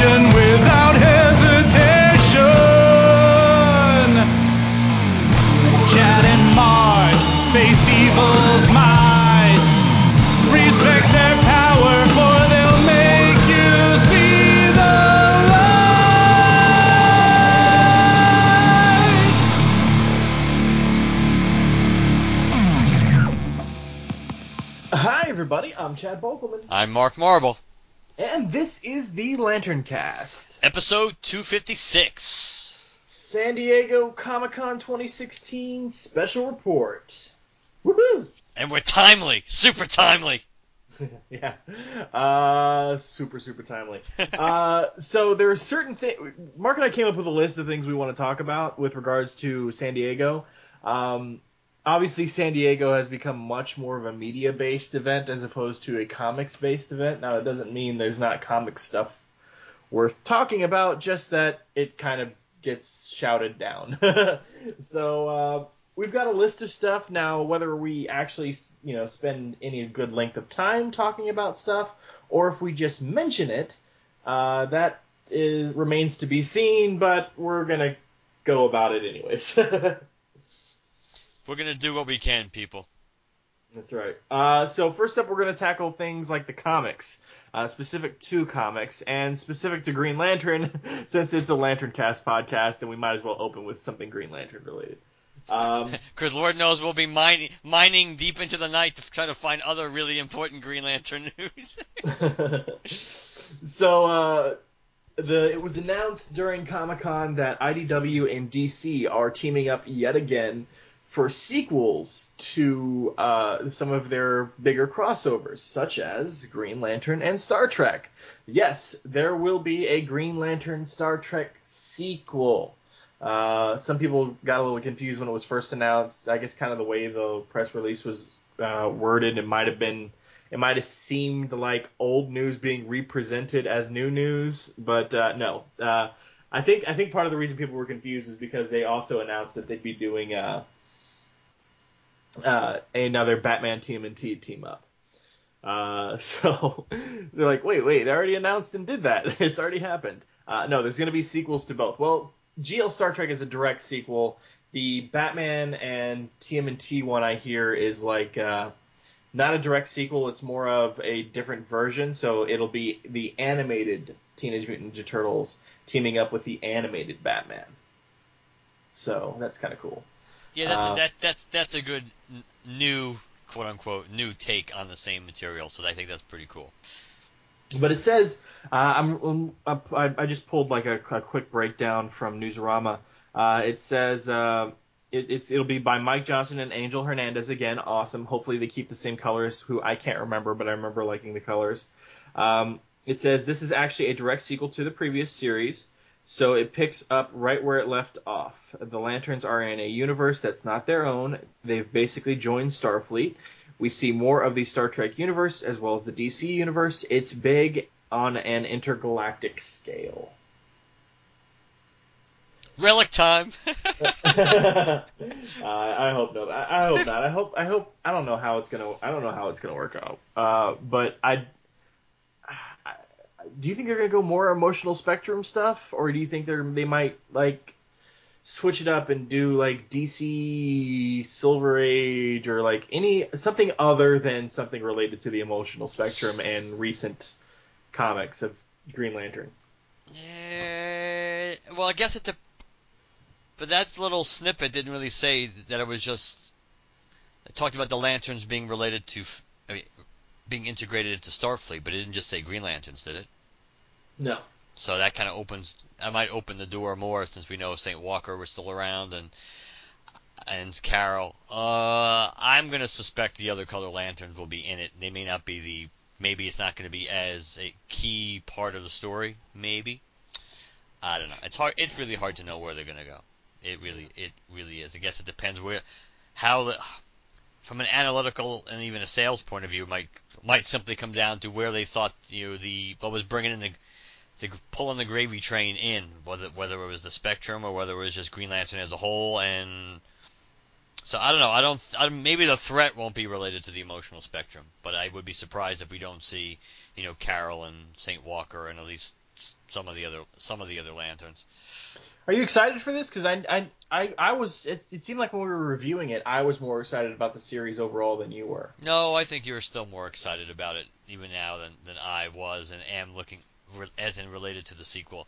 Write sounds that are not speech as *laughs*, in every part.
foundation without hesitation. Chad and Mark face evil's might. Respect their power, for they'll make you see the light. Hi, everybody. I'm Chad Bokelman, I'm Mark Marble. And this is the Lantern Cast, Episode 256. San Diego Comic Con 2016 special report. Woohoo! And we're timely, super timely. *laughs* yeah, uh, super super timely. *laughs* uh, so there are certain things. Mark and I came up with a list of things we want to talk about with regards to San Diego. Um, obviously, San Diego has become much more of a media based event as opposed to a comics based event. Now, that doesn't mean there's not comic stuff worth talking about, just that it kind of gets shouted down. *laughs* so uh, we've got a list of stuff now. Whether we actually, you know, spend any good length of time talking about stuff, or if we just mention it, uh, that is, remains to be seen. But we're gonna go about it anyways. *laughs* We're gonna do what we can, people. That's right. Uh, so first up, we're going to tackle things like the comics, uh, specific to comics and specific to Green Lantern, *laughs* since it's a Lantern Cast podcast, and we might as well open with something Green Lantern related. Um, *laughs* Because Lord knows we'll be mining, mining deep into the night to try to find other really important Green Lantern *laughs* news. so uh, the it was announced during Comic Con that IDW and DC are teaming up yet again for sequels to uh, some of their bigger crossovers, such as Green Lantern and Star Trek. Yes, there will be a Green Lantern Star Trek sequel. Uh, some people got a little confused when it was first announced. I guess kind of the way the press release was uh, worded, it might have been, it might have seemed like old news being represented as new news, but uh, no. Uh, I think I think part of the reason people were confused is because they also announced that they'd be doing uh, another Batman and team up. Uh, *laughs* so they're like, wait, wait, they already announced and did that. *laughs* It's already happened. Uh, no, there's going to be sequels to both. Well, GL Star Trek is a direct sequel. The Batman and TMNT one I hear is like uh, not a direct sequel. It's more of a different version. So it'll be the animated Teenage Mutant Ninja Turtles teaming up with the animated Batman. So that's kind of cool. Yeah, that's Uh, a, that that's that's a good n- new quote unquote new take on the same material. So I think that's pretty cool. But it says uh, I'm, um, up- I, I just pulled like a, a quick breakdown from Newsarama. Uh, it says uh, it, it's it'll be by Mike Johnson and Angel Hernandez again. Awesome. Hopefully they keep the same colors. Who I can't remember, but I remember liking the colors. Um, it says this is actually a direct sequel to the previous series, so it picks up right where it left off. The Lanterns are in a universe that's not their own. They've basically joined Starfleet. We see more of the Star Trek universe as well as the DC universe. It's big on an intergalactic scale. Relic time. *laughs* uh, I hope not. I, I hope not. I hope. I hope. I don't know how it's gonna. I don't know how it's gonna work out. Uh, but I, I. Do you think they're gonna go more emotional spectrum stuff, or do you think they're they might like switch it up and do like DC Silver Age or like any something other than something related to the emotional spectrum and recent comics of Green Lantern? Yeah, well, I guess it. De- but that little snippet didn't really say that it was just. It talked about the lanterns being related to, I mean, being integrated into Starfleet, but it didn't just say Green Lanterns, did it? No. So that kind of opens. I might open the door more since we know Saint Walker was still around and and Carol. Uh, I'm gonna suspect the other color lanterns will be in it. They may not be the maybe it's not to be as a key part of the story. Maybe I don't know. It's hard. It's really hard to know where they're to go. It really, it really is. I guess it depends where, how the, from an analytical and even a sales point of view, might might simply come down to where they thought you know the what was bringing in the the pulling the gravy train in, whether whether it was the Spectrum or whether it was just Green Lantern as a whole, and so I don't know. I don't. I, maybe the threat won't be related to the emotional spectrum, but I would be surprised if we don't see, you know, Carol and Saint Walker and at least some of the other some of the other lanterns. Are you excited for this? Because I, I, I, I was. It, it seemed like when we were reviewing it, I was more excited about the series overall than you were. No, I think you're still more excited about it even now than than I was, and am looking as in related to the sequel.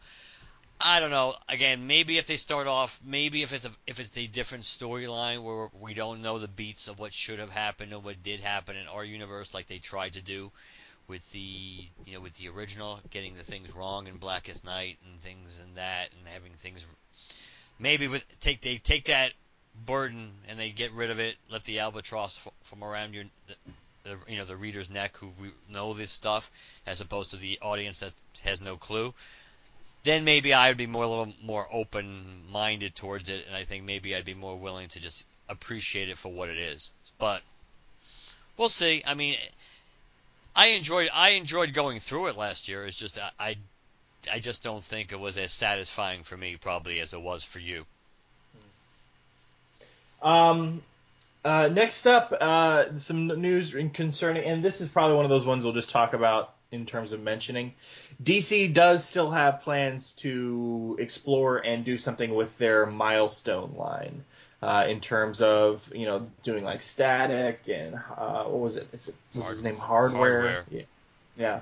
I don't know. Again, maybe if they start off, maybe if it's a if it's a different storyline where we don't know the beats of what should have happened and what did happen in our universe, like they tried to do with the you know with the original, getting the things wrong in Blackest Night and things and that, and having things maybe with take they take that burden and they get rid of it, let the albatross f- from around your the, you know the reader's neck who re- know this stuff, as opposed to the audience that has no clue then maybe I would be more a little more open minded towards it, and I think maybe I'd be more willing to just appreciate it for what it is. But we'll see. I mean, I enjoyed I enjoyed going through it last year. It's just I I just don't think it was as satisfying for me probably as it was for you. Um. Uh, next up, uh, some news concerning, and this is probably one of those ones we'll just talk about in terms of mentioning. DC does still have plans to explore and do something with their milestone line. Uh, in terms of you know doing like static and uh, what was it? Is it was his name hardware? hardware. Yeah, yeah.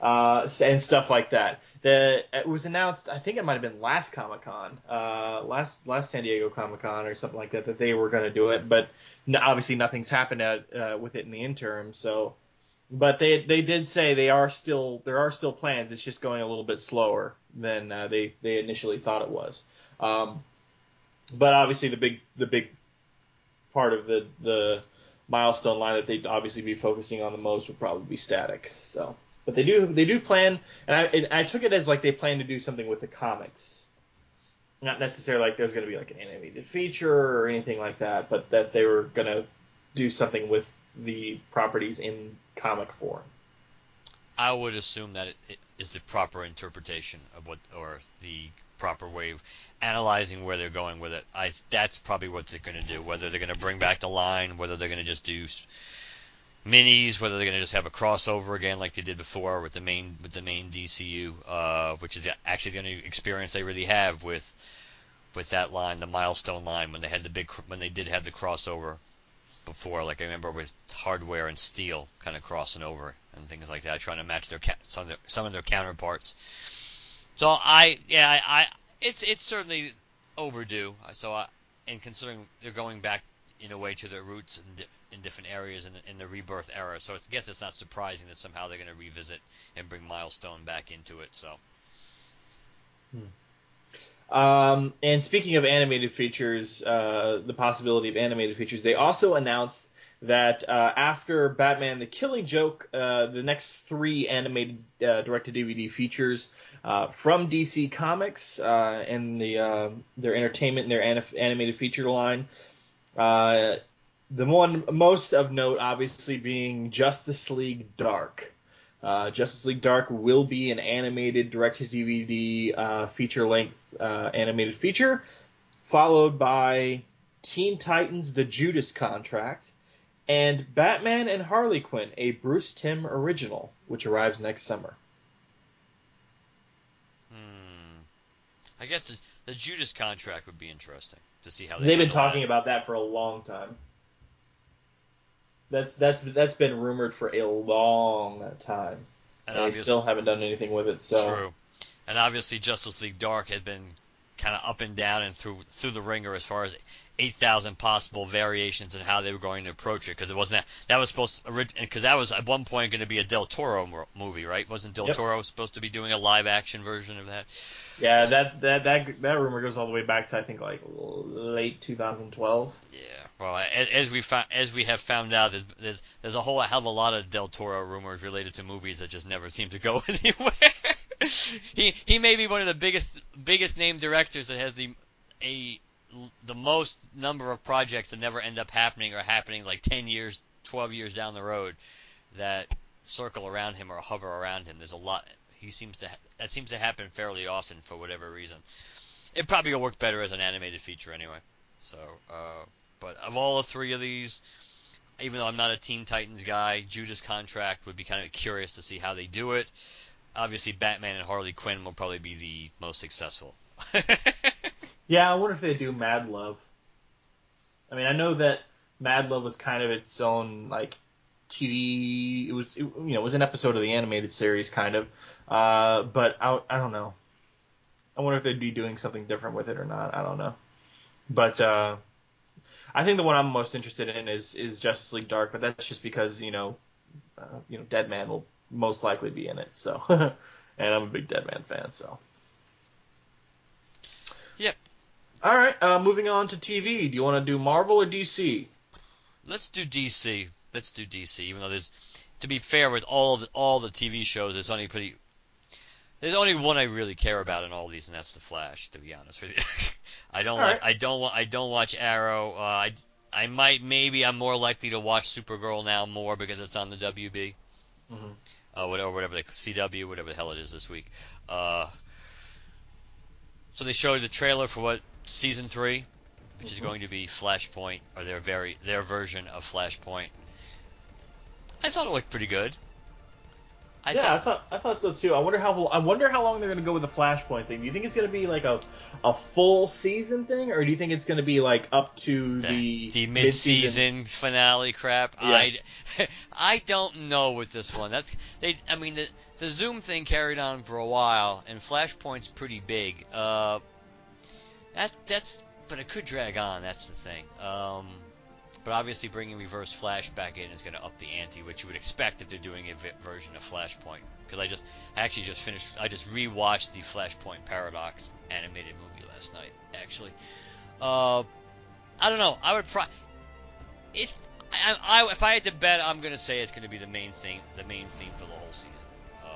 Uh, and stuff like that. The it was announced. I think it might have been last Comic Con, uh, last last San Diego Comic Con or something like that, that they were going to do it. But no, obviously nothing's happened at, uh, with it in the interim. So but they they did say they are still there are still plans. It's just going a little bit slower than uh, they they initially thought it was. Um, but obviously the big the big part of the the milestone line that they'd obviously be focusing on the most would probably be static. So, but they do they do plan, and I and I took it as like they plan to do something with the comics. Not necessarily like there's going to be like an animated feature or anything like that, but that they were going to do something with the properties in comic form. I would assume that it, is the proper interpretation of what, or the proper way of analyzing where they're going with it. I that's probably what they're going to do. Whether they're going to bring back the line, whether they're going to just do minis, whether they're going to just have a crossover again like they did before with the main with the main DCU, uh, which is actually the only experience they really have with with that line, the milestone line, when they had the big when they did have the crossover before. Like I remember with hardware and steel kind of crossing over and things like that, trying to match their some of their, some of their counterparts. So I yeah I, I it's it's certainly overdue. So I, and considering they're going back in a way to their roots and in different areas in the, in the rebirth era, so I guess it's not surprising that somehow they're going to revisit and bring Milestone back into it. So Um, and speaking of animated features, uh, the possibility of animated features, they also announced that uh, after Batman: The Killing Joke, uh, the next three animated uh, direct-to-DVD features uh, from DC Comics uh, and the uh, their entertainment and their animated feature line. The one most of note, obviously, being Justice League Dark. Uh, Justice League Dark will be an animated direct-to-DVD uh, feature-length uh, animated feature, followed by Teen Titans: The Judas Contract, and Batman and Harley Quinn, a Bruce Timm original, which arrives next summer. hmm, I guess the, the Judas contract would be interesting to see how they They've been talking that. about that for a long time. That's that's that's been rumored for a long time. and they still haven't done anything with it. So True. And obviously, Justice League Dark had been kind of up and down and through through the ringer as far as eight thousand possible variations and how they were going to approach it because it wasn't that that was supposed to because that was at one point going to be a Del Toro movie, right? Wasn't Del Yep. Toro supposed to be doing a live action version of that? yeah, that that that that rumor goes all the way back to I think like late 2012. Yeah. Well, as, as we found, as we have found out, there's, there's there's a whole hell of a lot of Del Toro rumors related to movies that just never seem to go *laughs* anywhere. he he may be one of the biggest biggest name directors that has the a the most number of projects that never end up happening or happening like 10 years, 12 years down the road that circle around him or hover around him. There's a lot. He seems to ha- that seems to happen fairly often for whatever reason. It probably will work better as an animated feature anyway. So. Uh, but of all the three of these, even though I'm not a Teen Titans guy, Judas Contract would be kind of curious to see how they do it. Obviously, Batman and Harley Quinn will probably be the most successful. *laughs* yeah, I wonder if they do Mad Love. I mean, I know that Mad Love was kind of its own like TV. It was it, you know it was an episode of the animated series kind of, uh, but I I don't know. I wonder if they'd be doing something different with it or not. I don't know. But uh, I think the one I'm most interested in is is Justice League Dark, but that's just because you know, uh, you know, Deadman will most likely be in it. So, *laughs* and I'm a big Deadman fan. So. Yep. All right. Uh, moving on to TV. Do you want to do Marvel or DC? Let's do DC. Let's do DC. Even though there's, to be fair, with all the all the TV shows, there's only pretty. There's only one I really care about in all these, and that's the Flash. To be honest with you. *laughs* I don't All watch. right. I don't. I don't watch Arrow. Uh, I. I might. Maybe I'm more likely to watch Supergirl now more because it's on the WB. Mhm. Uh, whatever, whatever the CW, whatever the hell it is this week. Uh, so they showed the trailer for what season three, which is going to be Flashpoint or their very their version of Flashpoint. I thought it looked pretty good. I yeah, I thought thought I thought so too. I wonder how I wonder how long they're going to go with the Flashpoint thing. Do you think it's going to be like a a full season thing, or do you think it's going to be like up to the the mid-season- mid-season finale crap. Yeah. I *laughs* I don't know with this one. That's they. I mean the the Zoom thing carried on for a while, and Flashpoint's pretty big. Uh, that that's but it could drag on. That's the thing. Um, but obviously bringing Reverse Flash back in is going to up the ante, which you would expect if they're doing a vi- version of Flashpoint. Because I just I actually just finished. I just rewatched the Flashpoint Paradox animated movie last night. Actually, uh, I don't know. I would pro. If I, I if I had to bet, I'm gonna say it's gonna be the main thing, the main theme for the whole season. Uh,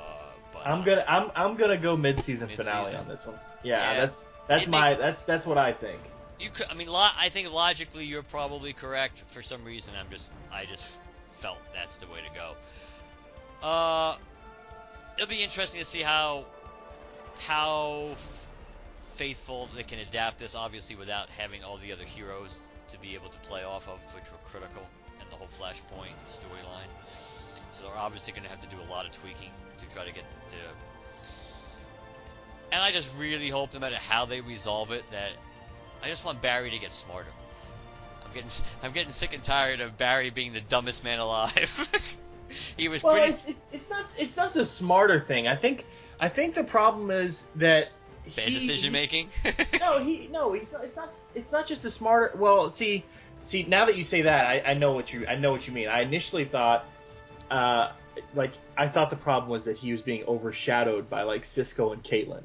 but I'm gonna I'm I'm gonna go mid-season, Mid-season. finale on this one. Yeah, Yeah. that's that's my makes- that's that's what I think. You could. I mean, lo- I think logically you're probably correct. For some reason, I'm just. I just felt that's the way to go. Uh, it'll be interesting to see how how f- faithful they can adapt this. Obviously, without having all the other heroes to be able to play off of, which were critical in the whole Flashpoint storyline. So they're obviously going to have to do a lot of tweaking to try to get to. And I just really hope, no matter how they resolve it, that I just want Barry to get smarter. I'm getting I'm getting sick and tired of Barry being the dumbest man alive. *laughs* he was Well, pretty it's it's not it's not the smarter thing. I think I think the problem is that bad he- decision making. *laughs* no, he no, he's not. It's not. It's not just a smarter. Well, see, see, now that you say that, I, I know what you I know what you mean. I initially thought, uh, like I thought the problem was that he was being overshadowed by like Cisco and Caitlin,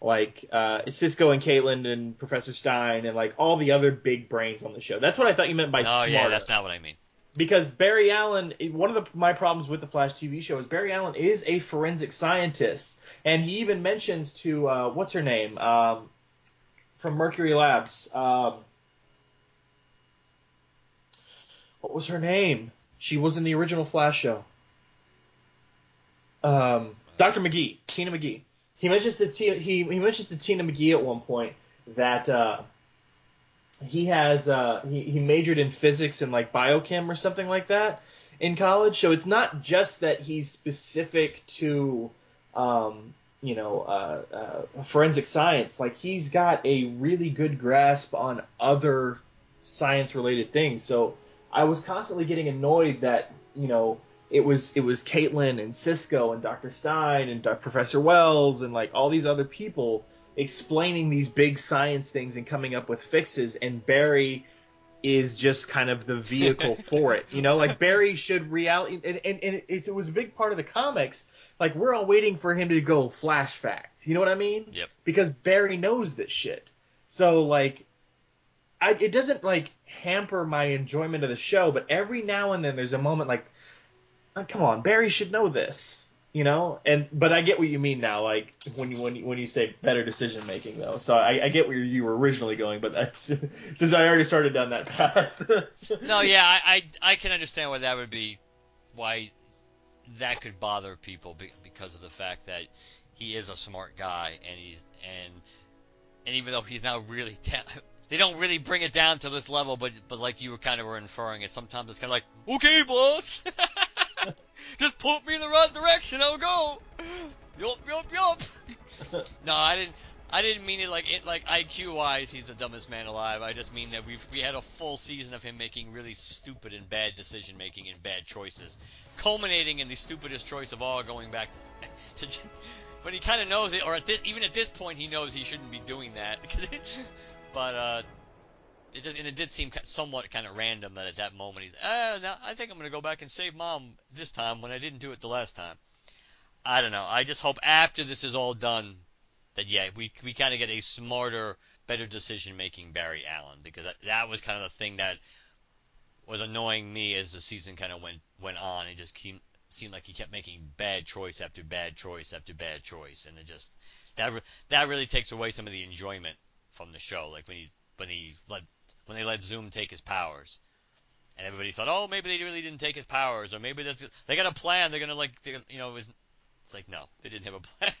like uh, Cisco and Caitlin and Professor Stein and like all the other big brains on the show. That's what I thought you meant by oh smarter. yeah, that's not what I mean. because Barry Allen, one of the, my problems with the Flash TV show is Barry Allen is a forensic scientist, and he even mentions to uh, what's her name um, from Mercury Labs. Um, what was her name? She was in the original Flash show. Um, Dr. McGee, Tina McGee. He mentions to Tina, he he mentions to Tina McGee at one point that. Uh, he has uh, he, he majored in physics and like biochem or something like that in college. So it's not just that he's specific to um, you know uh, uh, forensic science. Like he's got a really good grasp on other science related things. So I was constantly getting annoyed that you know it was it was Caitlin and Cisco and Dr. Stein and Dr. Professor Wells and like all these other people explaining these big science things and coming up with fixes and Barry is just kind of the vehicle *laughs* for it. You know, like Barry should reality and, and, and it, it was a big part of the comics. Like we're all waiting for him to go flash facts. You know what I mean? Yep. Because Barry knows this shit. So like I, it doesn't like hamper my enjoyment of the show, but every now and then there's a moment like, oh, come on, Barry should know this, you know. And but I get what you mean now, like when you when you, when you say better decision making though. So I, I get where you were originally going, but that's, *laughs* since I already started down that path. no, *laughs* yeah, I, I I can understand why that would be, why that could bother people because of the fact that he is a smart guy and he's and and even though he's not really *laughs* they don't really bring it down to this level, but but like you were kind of were inferring it, sometimes it's kind of like, okay, boss, just put me in the right direction, I'll go. Yup, yup, yup. *laughs* no, I didn't. I didn't mean it like it like IQ wise, he's the dumbest man alive. I just mean that we we had a full season of him making really stupid and bad decision making and bad choices, culminating in the stupidest choice of all, going back *laughs* to, to but he kind of knows it, or at this, even at this point, he knows he shouldn't be doing that. *laughs* but uh, it just and it did seem somewhat kind of random that at that moment he's, ah, now I think I'm gonna go back and save mom this time when I didn't do it the last time. I don't know. I just hope after this is all done that yeah, we we kind of get a smarter, better decision making Barry Allen because that, that was kind of the thing that was annoying me as the season kind of went went on. It just seemed like he kept making bad choice after bad choice after bad choice, and it just that that really takes away some of the enjoyment from the show. Like when he when he let when they let Zoom take his powers, and everybody thought, oh, maybe they really didn't take his powers, or maybe they got a plan. They're gonna like, you know, it was, it's like no, they didn't have a *laughs* plan.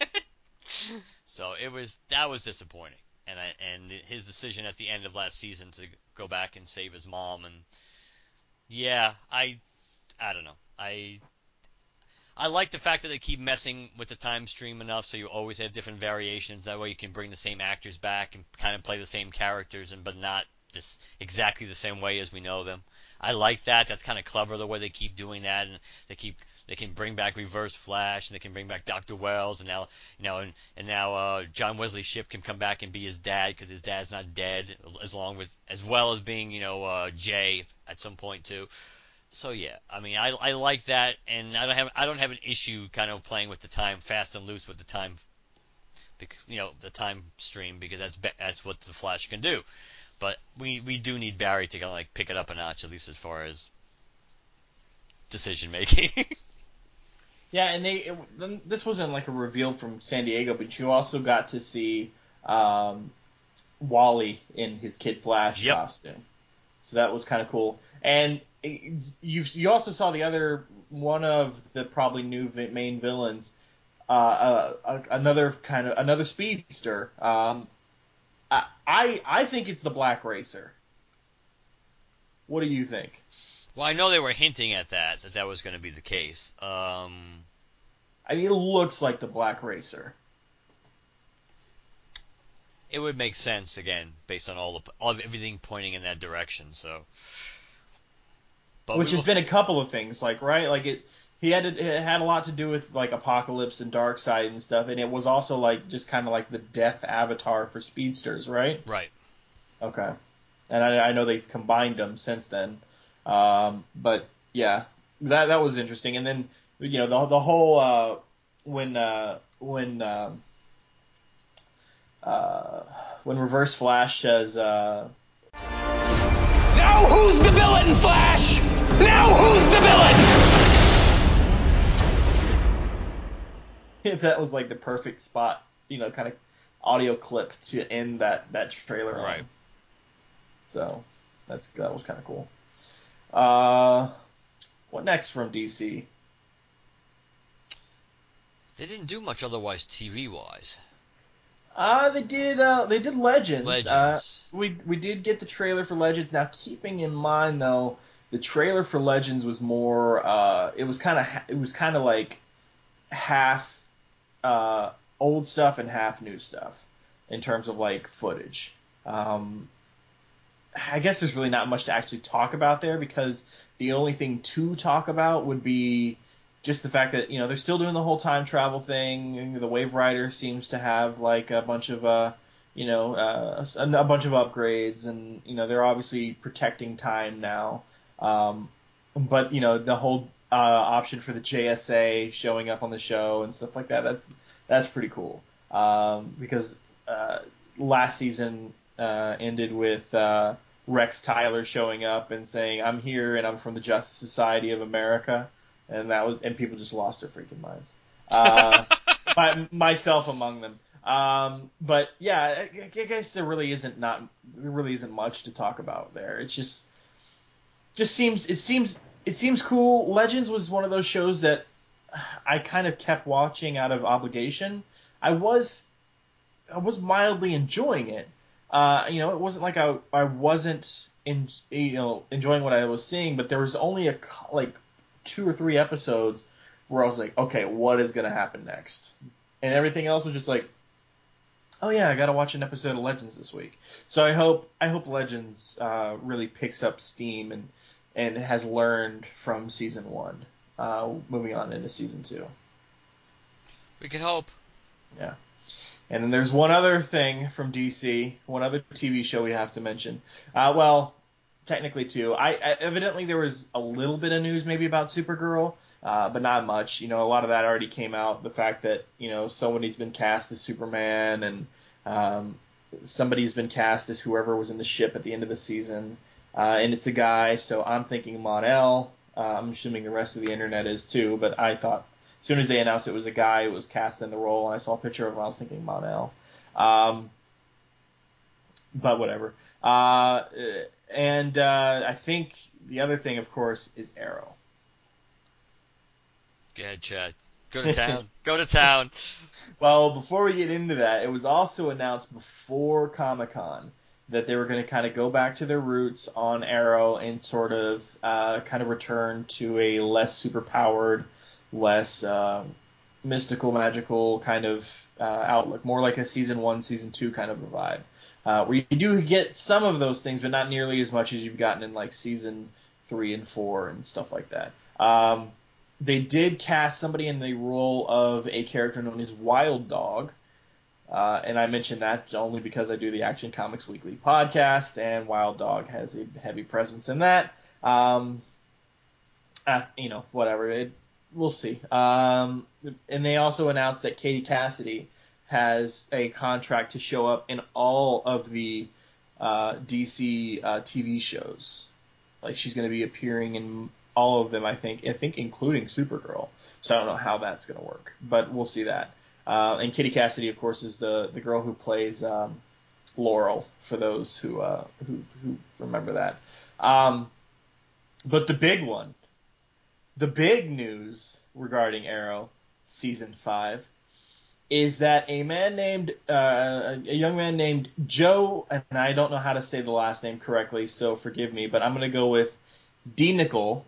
so it was that was disappointing, and I and his decision at the end of last season to go back and save his mom, and yeah, I I don't know, I I like the fact that they keep messing with the time stream enough, so you always have different variations. That way, you can bring the same actors back and kind of play the same characters, and but not just exactly the same way as we know them. I like that. That's kind of clever the way they keep doing that, and they keep they can bring back Reverse Flash, and they can bring back Doctor Wells, and now you know, and, and now uh, John Wesley Shipp can come back and be his dad because his dad's not dead, as long with as well as being you know uh, Jay at some point too. So yeah, I mean, I, I like that, and I don't have I don't have an issue kind of playing with the time fast and loose with the time, you know, the time stream because that's that's what the Flash can do. But we we do need Barry to kind of like pick it up a notch, at least as far as decision making. *laughs* yeah, and they it, this wasn't like a reveal from San Diego, but you also got to see um, Wally in his Kid Flash yep. costume, so that was kind of cool. And you you also saw the other one of the probably new main villains, uh, uh, another kind of another speedster. Um, I I think it's the Black Racer. What do you think? Well, I know they were hinting at that that that was going to be the case. Um, I mean, it looks like the Black Racer. It would make sense again based on all the all everything pointing in that direction. So but Which has been a couple of things, like right, like it. He had to, it had a lot to do with like Apokolips and Darkseid and stuff, and it was also like just kind of like the death avatar for speedsters, right? Right. Okay. And I, I know they've combined them since then, um, but yeah, that that was interesting. And then you know the the whole uh, when uh, when uh, uh, when Reverse Flash says. Uh, now who's the villain, Flash? Now who's the villain? that was like the perfect spot, you know, kind of audio clip to end that that trailer. Right. On. So that's that was kind of cool. Uh, what next from DC? They didn't do much otherwise TV wise. Uh, they did. Uh, they did Legends. Legends. Uh, we we did get the trailer for Legends. Now, keeping in mind though, the trailer for Legends was more. Uh, it was kind of it was kind of like half uh, old stuff and half new stuff in terms of like footage. Um, I guess there's really not much to actually talk about there because the only thing to talk about would be just the fact that you know they're still doing the whole time travel thing. The Waverider seems to have like a bunch of uh, you know uh, a, a, bunch of upgrades, and you know they're obviously protecting time now. Um, but you know the whole uh, option for the JSA showing up on the show and stuff like that. That's that's pretty cool um, because uh, last season uh, ended with uh, Rex Tyler showing up and saying, "I'm here and I'm from the Justice Society of America," and that was and people just lost their freaking minds. Uh, *laughs* my, myself among them. Um, but yeah, I, I guess there really isn't not there really isn't much to talk about there. It's just just seems it seems it seems cool. Legends was one of those shows that I kind of kept watching out of obligation. I was I was mildly enjoying it. Uh, you know, it wasn't like I I wasn't in you know enjoying what I was seeing, but there was only a like two or three episodes where I was like, okay, what is gonna happen next? And everything else was just like, oh yeah, I gotta watch an episode of Legends this week. So I hope I hope Legends uh, really picks up steam and and has learned from season one, uh, moving on into season two. We can hope. Yeah. And then there's one other thing from DC, one other TV show we have to mention. Uh, well, technically two. I, I evidently there was a little bit of news maybe about Supergirl, uh, but not much. You know, a lot of that already came out. The fact that you know somebody's been cast as Superman and um, somebody's been cast as whoever was in the ship at the end of the season, uh, and it's a guy. So I'm thinking Mon-El. Uh, I'm assuming the rest of the internet is too, but I thought as soon as they announced it was a guy who was cast in the role, and I saw a picture of him, I was thinking Mon-El. Um, but whatever. Uh, and uh, I think the other thing, of course, is Arrow. Ahead, Chad. Go to town. *laughs* Go to town. Well, before we get into that, it was also announced before Comic Con that they were going to kind of go back to their roots on Arrow and sort of uh, kind of return to a less superpowered, less uh, mystical, magical kind of uh, outlook, more like a season one, season two kind of a vibe. Uh, where you do get some of those things, but not nearly as much as you've gotten in like season three and four and stuff like that. Um, they did cast somebody in the role of a character known as Wild Dog. Uh, and I mention that only because I do the Action Comics Weekly podcast, and Wild Dog has a heavy presence in that. Um, uh, you know, whatever. It, we'll see. Um, and they also announced that Katie Cassidy has a contract to show up in all of the uh, DC uh, TV shows. Like she's going to be appearing in all of them, I think. I think including Supergirl. So I don't know how that's going to work, but we'll see that. Uh, and Kitty Cassidy, of course, is the the girl who plays um, Laurel. For those who uh, who who remember that. Um, but the big one, the big news regarding Arrow season five, is that a man named uh, a young man named Joe, and I don't know how to say the last name correctly, so forgive me, but I'm going to go with D Nickel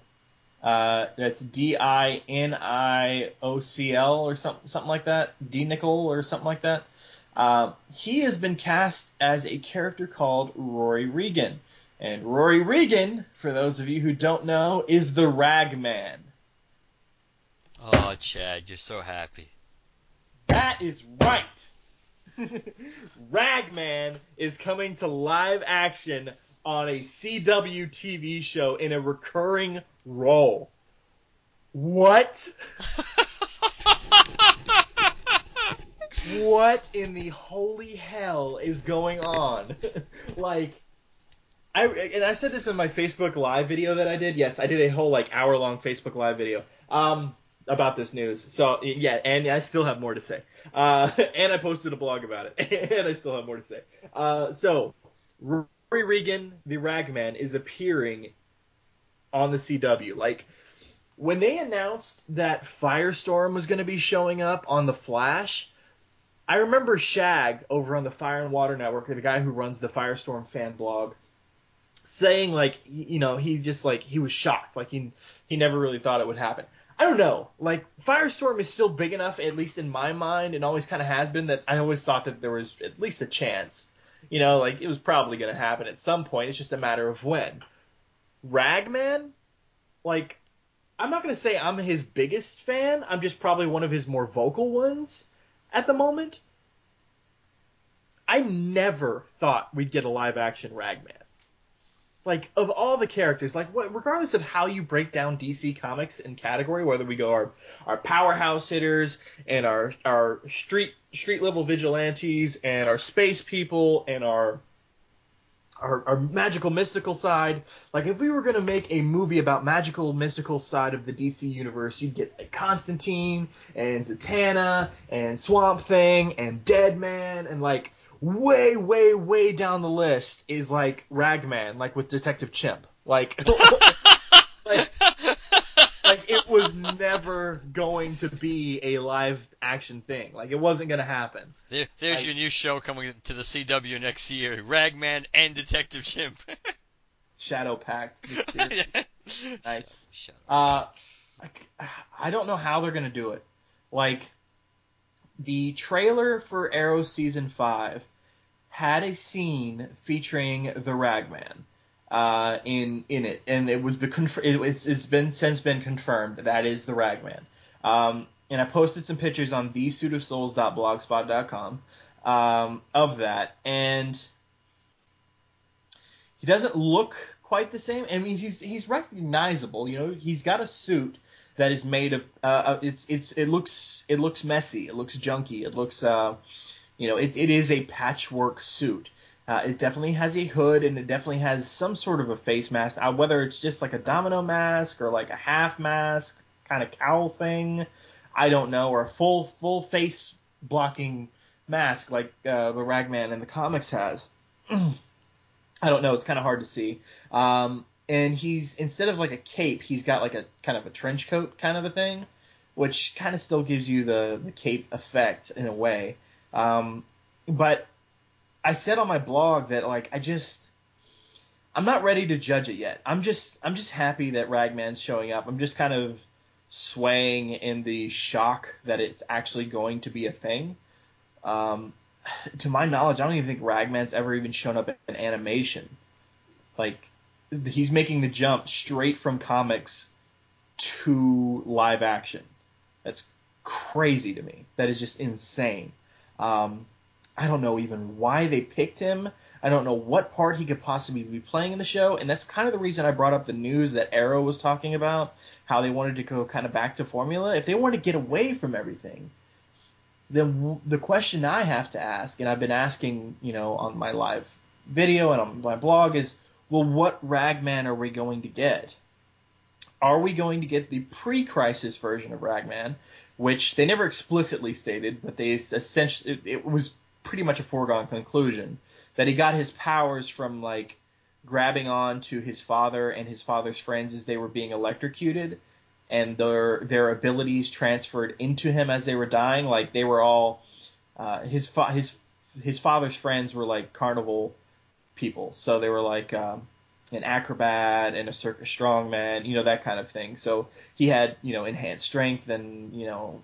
uh, that's D I N I O C L or something something like that. D Nickel or something like that. Uh, he has been cast as a character called Rory Regan. And Rory Regan, for those of you who don't know, is the Ragman. Oh, Chad, you're so happy. That is right. *laughs* Ragman is coming to live action on a CW TV show in a recurring role. What? *laughs* what in the holy hell is going on? *laughs* like, I and I said this in my Facebook Live video that I did. Yes, I did a whole like hour long Facebook Live video um, about this news. So yeah, and I still have more to say. Uh, *laughs* and I posted a blog about it, and I still have more to say. Uh, so Rory Regan, the Ragman, is appearing on the CW. Like when they announced that Firestorm was going to be showing up on the Flash, I remember Shag over on the Fire and Water Network, the guy who runs the Firestorm fan blog, saying like you know he just like he was shocked, like he he never really thought it would happen. I don't know. Like Firestorm is still big enough, at least in my mind, and always kind of has been that I always thought that there was at least a chance. You know, like it was probably going to happen at some point. It's just a matter of when. Ragman, like, I'm not going to say I'm his biggest fan. I'm just probably one of his more vocal ones at the moment. I never thought we'd get a live action Ragman. Like of all the characters, like what, regardless of how you break down DC Comics in category, whether we go our our powerhouse hitters and our our street street level vigilantes and our space people and our our, our magical mystical side. Like if we were gonna make a movie about magical mystical side of the DC universe, you'd get like Constantine and Zatanna and Swamp Thing and Deadman and like way way way down the list is like Ragman, like with Detective Chimp. Like, *laughs* like like it was never going to be a live action thing. Like it wasn't going to happen. There, there's I- your new show coming to the CW next year: Ragman and Detective Chimp. *laughs* Shadow Pact. *laughs* nice. Up. Uh, I, I don't know how they're going to do it. Like the trailer for Arrow season five had a scene featuring the Ragman. Uh, in in it, and it was it's it's been since been confirmed that is the Ragman. Um, and I posted some pictures on thesuitofsouls.blogspot.com um, of that, and he doesn't look quite the same. I mean, he's he's recognizable. You know, he's got a suit that is made of. Uh, uh, it's it's it looks it looks messy. It looks junky. It looks uh, you know, it, it is a patchwork suit. Uh, it definitely has a hood and it definitely has some sort of a face mask. Uh, whether it's just like a domino mask or like a half mask kind of cowl thing, I don't know, or a full full face blocking mask like uh, the Ragman in the comics has. *clears throat* I don't know. It's kind of hard to see. Um, and he's instead of like a cape, he's got like a kind of a trench coat kind of a thing, which kind of still gives you the the cape effect in a way. Um, but I said on my blog that like I just I'm not ready to judge it yet. I'm just I'm just happy that Ragman's showing up. I'm just kind of swaying in the shock that it's actually going to be a thing. Um, to my knowledge, I don't even think Ragman's ever even shown up in animation. Like he's making the jump straight from comics to live action. That's crazy to me. That is just insane. Um, I don't know even why they picked him. I don't know what part he could possibly be playing in the show, and that's kind of the reason I brought up the news that Arrow was talking about, how they wanted to go kind of back to formula. If they want to get away from everything, then the question I have to ask, and I've been asking, you know, on my live video and on my blog is, well, what Ragman are we going to get? Are we going to get the pre-crisis version of Ragman, which they never explicitly stated, but they essentially it, was pretty much a foregone conclusion that he got his powers from like grabbing on to his father and his father's friends as they were being electrocuted and their their abilities transferred into him as they were dying. Like they were all uh, his fa- his his father's friends were like carnival people. So they were like um, an acrobat and a circus strongman you know that kind of thing. So he had you know enhanced strength and you know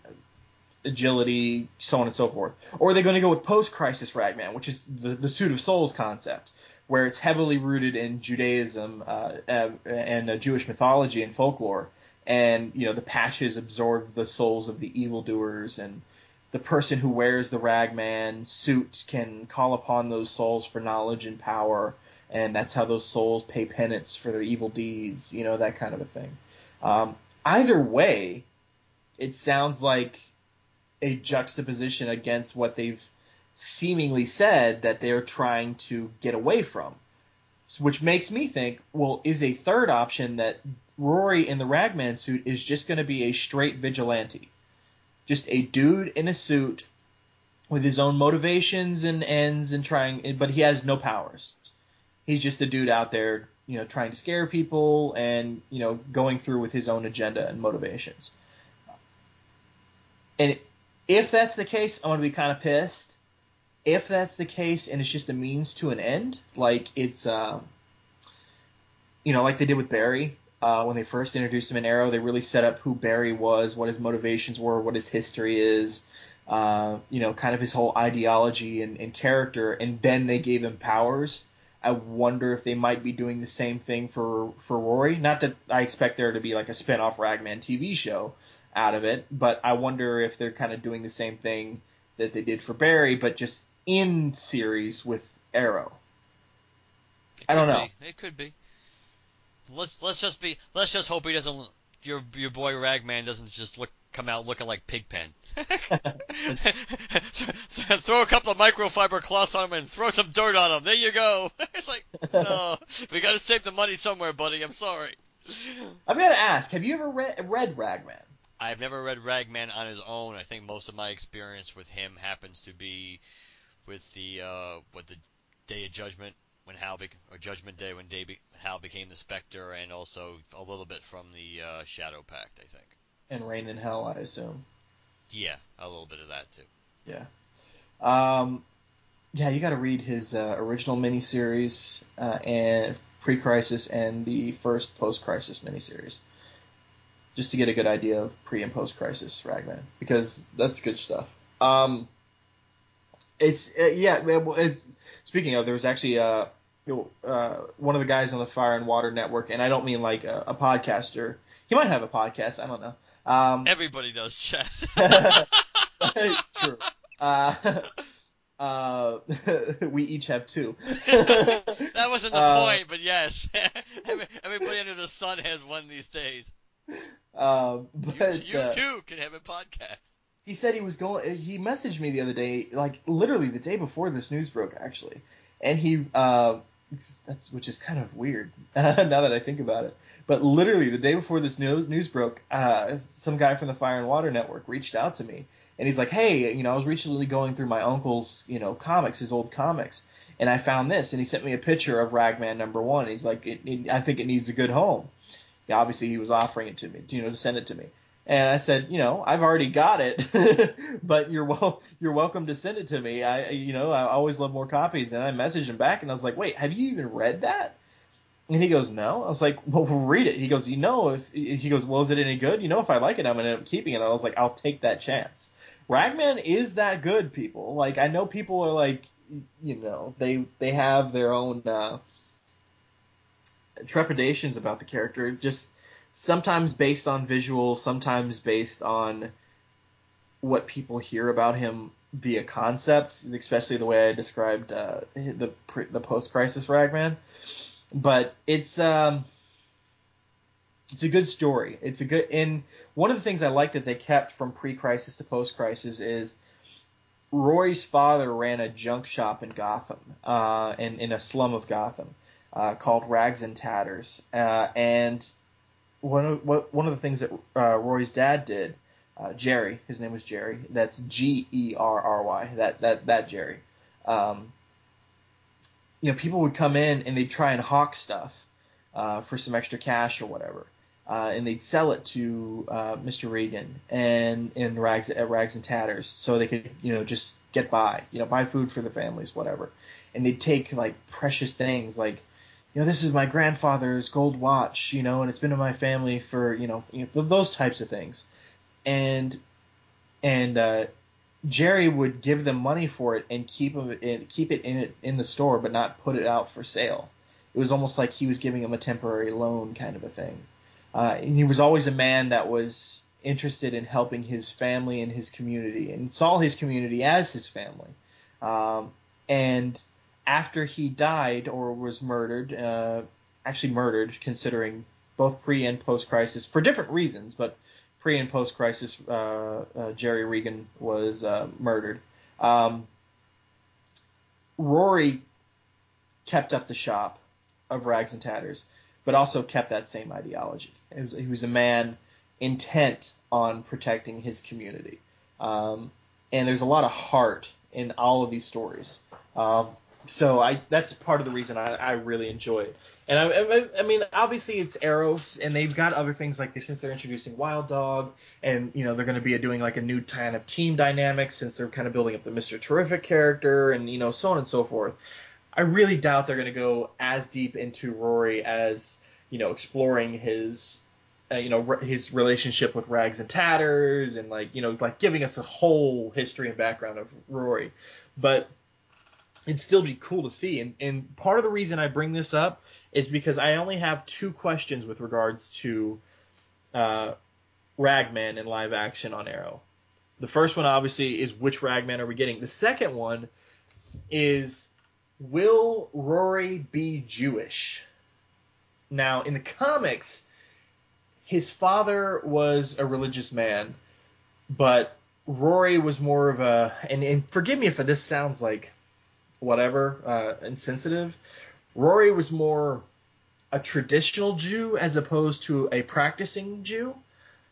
agility, so on and so forth. Or are they going to go with post-crisis Ragman, which is the, the suit of souls concept, where it's heavily rooted in Judaism uh, uh, and uh, Jewish mythology and folklore, and you know the patches absorb the souls of the evildoers, and the person who wears the Ragman suit can call upon those souls for knowledge and power, and that's how those souls pay penance for their evil deeds, you know that kind of a thing. Um, either way, it sounds like a juxtaposition against what they've seemingly said that they're trying to get away from. Which makes me think, well, is a third option that Rory in the Ragman suit is just going to be a straight vigilante? Just a dude in a suit with his own motivations and ends and trying, but he has no powers. He's just a dude out there, you know, trying to scare people and, you know, going through with his own agenda and motivations. And if that's the case, I'm gonna be kind of pissed. If that's the case, and it's just a means to an end, like it's, uh, you know, like they did with Barry uh, when they first introduced him in Arrow, they really set up who Barry was, what his motivations were, what his history is, uh, you know, kind of his whole ideology and, and character, and then they gave him powers. I wonder if they might be doing the same thing for for Rory. Not that I expect there to be like a spin-off Ragman TV show out of it, but I wonder if they're kind of doing the same thing that they did for Barry, but just in series with Arrow. It I don't know. Be. It could be. Let's let's just be let's just hope he doesn't your your boy Ragman doesn't just look come out looking like Pigpen. Throw a couple of microfiber cloths on him and throw some dirt on him. There you go. *laughs* it's like, no, *laughs* we got to save the money somewhere, buddy. I'm sorry. I've got to ask, have you ever read, read Ragman? I've never read Ragman on his own. I think most of my experience with him happens to be with the uh, what the Day of Judgment when Hal be- or Judgment Day when Day Hal became the Spectre, and also a little bit from the uh, Shadow Pact, I think. And Reign in Hell, I assume. Yeah, a little bit of that too. Yeah. Um, yeah, you got to read his uh, original miniseries uh, and pre-crisis and the first post-crisis miniseries, just to get a good idea of pre and post-crisis Ragman, because that's good stuff. Um, it's uh, yeah. It's, speaking of, there was actually uh, uh, one of the guys on the Fire and Water Network, and I don't mean like a, a podcaster. He might have a podcast. I don't know. Um, Everybody does, Chad. *laughs* *laughs* true. Uh, uh, *laughs* we each have two. that wasn't the uh, point, but yes, everybody under the sun has one these days. Um, but you, you uh, too can have a podcast. He said he was going. He messaged me the other day, like literally the day before this news broke, actually, and he uh, that's which is kind of weird now that I think about it. But literally the day before this news news broke, uh, some guy from the Fire and Water Network reached out to me, and he's like, "Hey, you know, I was recently going through my uncle's, you know, comics, his old comics, and I found this." And he sent me a picture of Ragman number one. He's like, it, it, "I think it needs a good home." Yeah, obviously he was offering it to me, you know, to send it to me. And I said, you know, I've already got it, *laughs* but you're well, you're welcome to send it to me. I, you know, I always love more copies. And I messaged him back, and I was like, wait, have you even read that? And he goes, no. I was like, well, read it. He goes, you know, if he goes, well, is it any good? You know, if I like it, I'm gonna end up keeping it. I was like, I'll take that chance. Ragman is that good, people. Like, I know people are like, you know, they they have their own uh, trepidations about the character. Just sometimes based on visuals, sometimes based on what people hear about him via concept, especially the way I described uh, the the post crisis Ragman. But it's um, it's a good story. It's a good and one of the things I like that they kept from pre-crisis to post-crisis is Roy's father ran a junk shop in Gotham, uh, in in a slum of Gotham, uh, called Rags and Tatters, uh, and one of one of the things that uh, Roy's dad did, uh, Jerry, his name was Jerry. That's G E R R Y. That that that Jerry. Um, you know, people would come in and they'd try and hawk stuff uh, for some extra cash or whatever, uh, and they'd sell it to uh, Mr. Regan and in rags at rags and tatters, so they could you know just get by, you know, buy food for the families, whatever. And they'd take like precious things like you know, this is my grandfather's gold watch, you know, and it's been in my family for, you know, you know those types of things. And and uh, Jerry would give them money for it and keep keep it in it in the store, but not put it out for sale. It was almost like he was giving them a temporary loan, kind of a thing. Uh, and he was always a man that was interested in helping his family and his community, and saw his community as his family. Um, and after he died or was murdered, uh, actually murdered, considering both pre and post crisis for different reasons, but pre and post crisis, uh, uh, Jerry Regan was uh, murdered. Um, Rory kept up the shop of rags and tatters, but also kept that same ideology. Was, he was a man intent on protecting his community. Um, and there's a lot of heart in all of these stories. Um, so I that's part of the reason I, I really enjoy it. And I, I, I mean, obviously it's Arrows, and they've got other things like this since they're introducing Wild Dog, and you know they're going to be doing like a new kind of team dynamic since they're kind of building up the Mister Terrific character, and you know so on and so forth. I really doubt they're going to go as deep into Rory as you know exploring his uh, you know his relationship with Rags and Tatters, and like you know like giving us a whole history and background of Rory, but it'd still be cool to see. And, and part of the reason I bring this up is because I only have two questions with regards to uh, Ragman in live action on Arrow. The first one, obviously, is which Ragman are we getting? The second one is will Rory be Jewish? Now, in the comics, his father was a religious man, but Rory was more of a and, and forgive me if this sounds like whatever uh, insensitive. Rory was more a traditional Jew as opposed to a practicing Jew.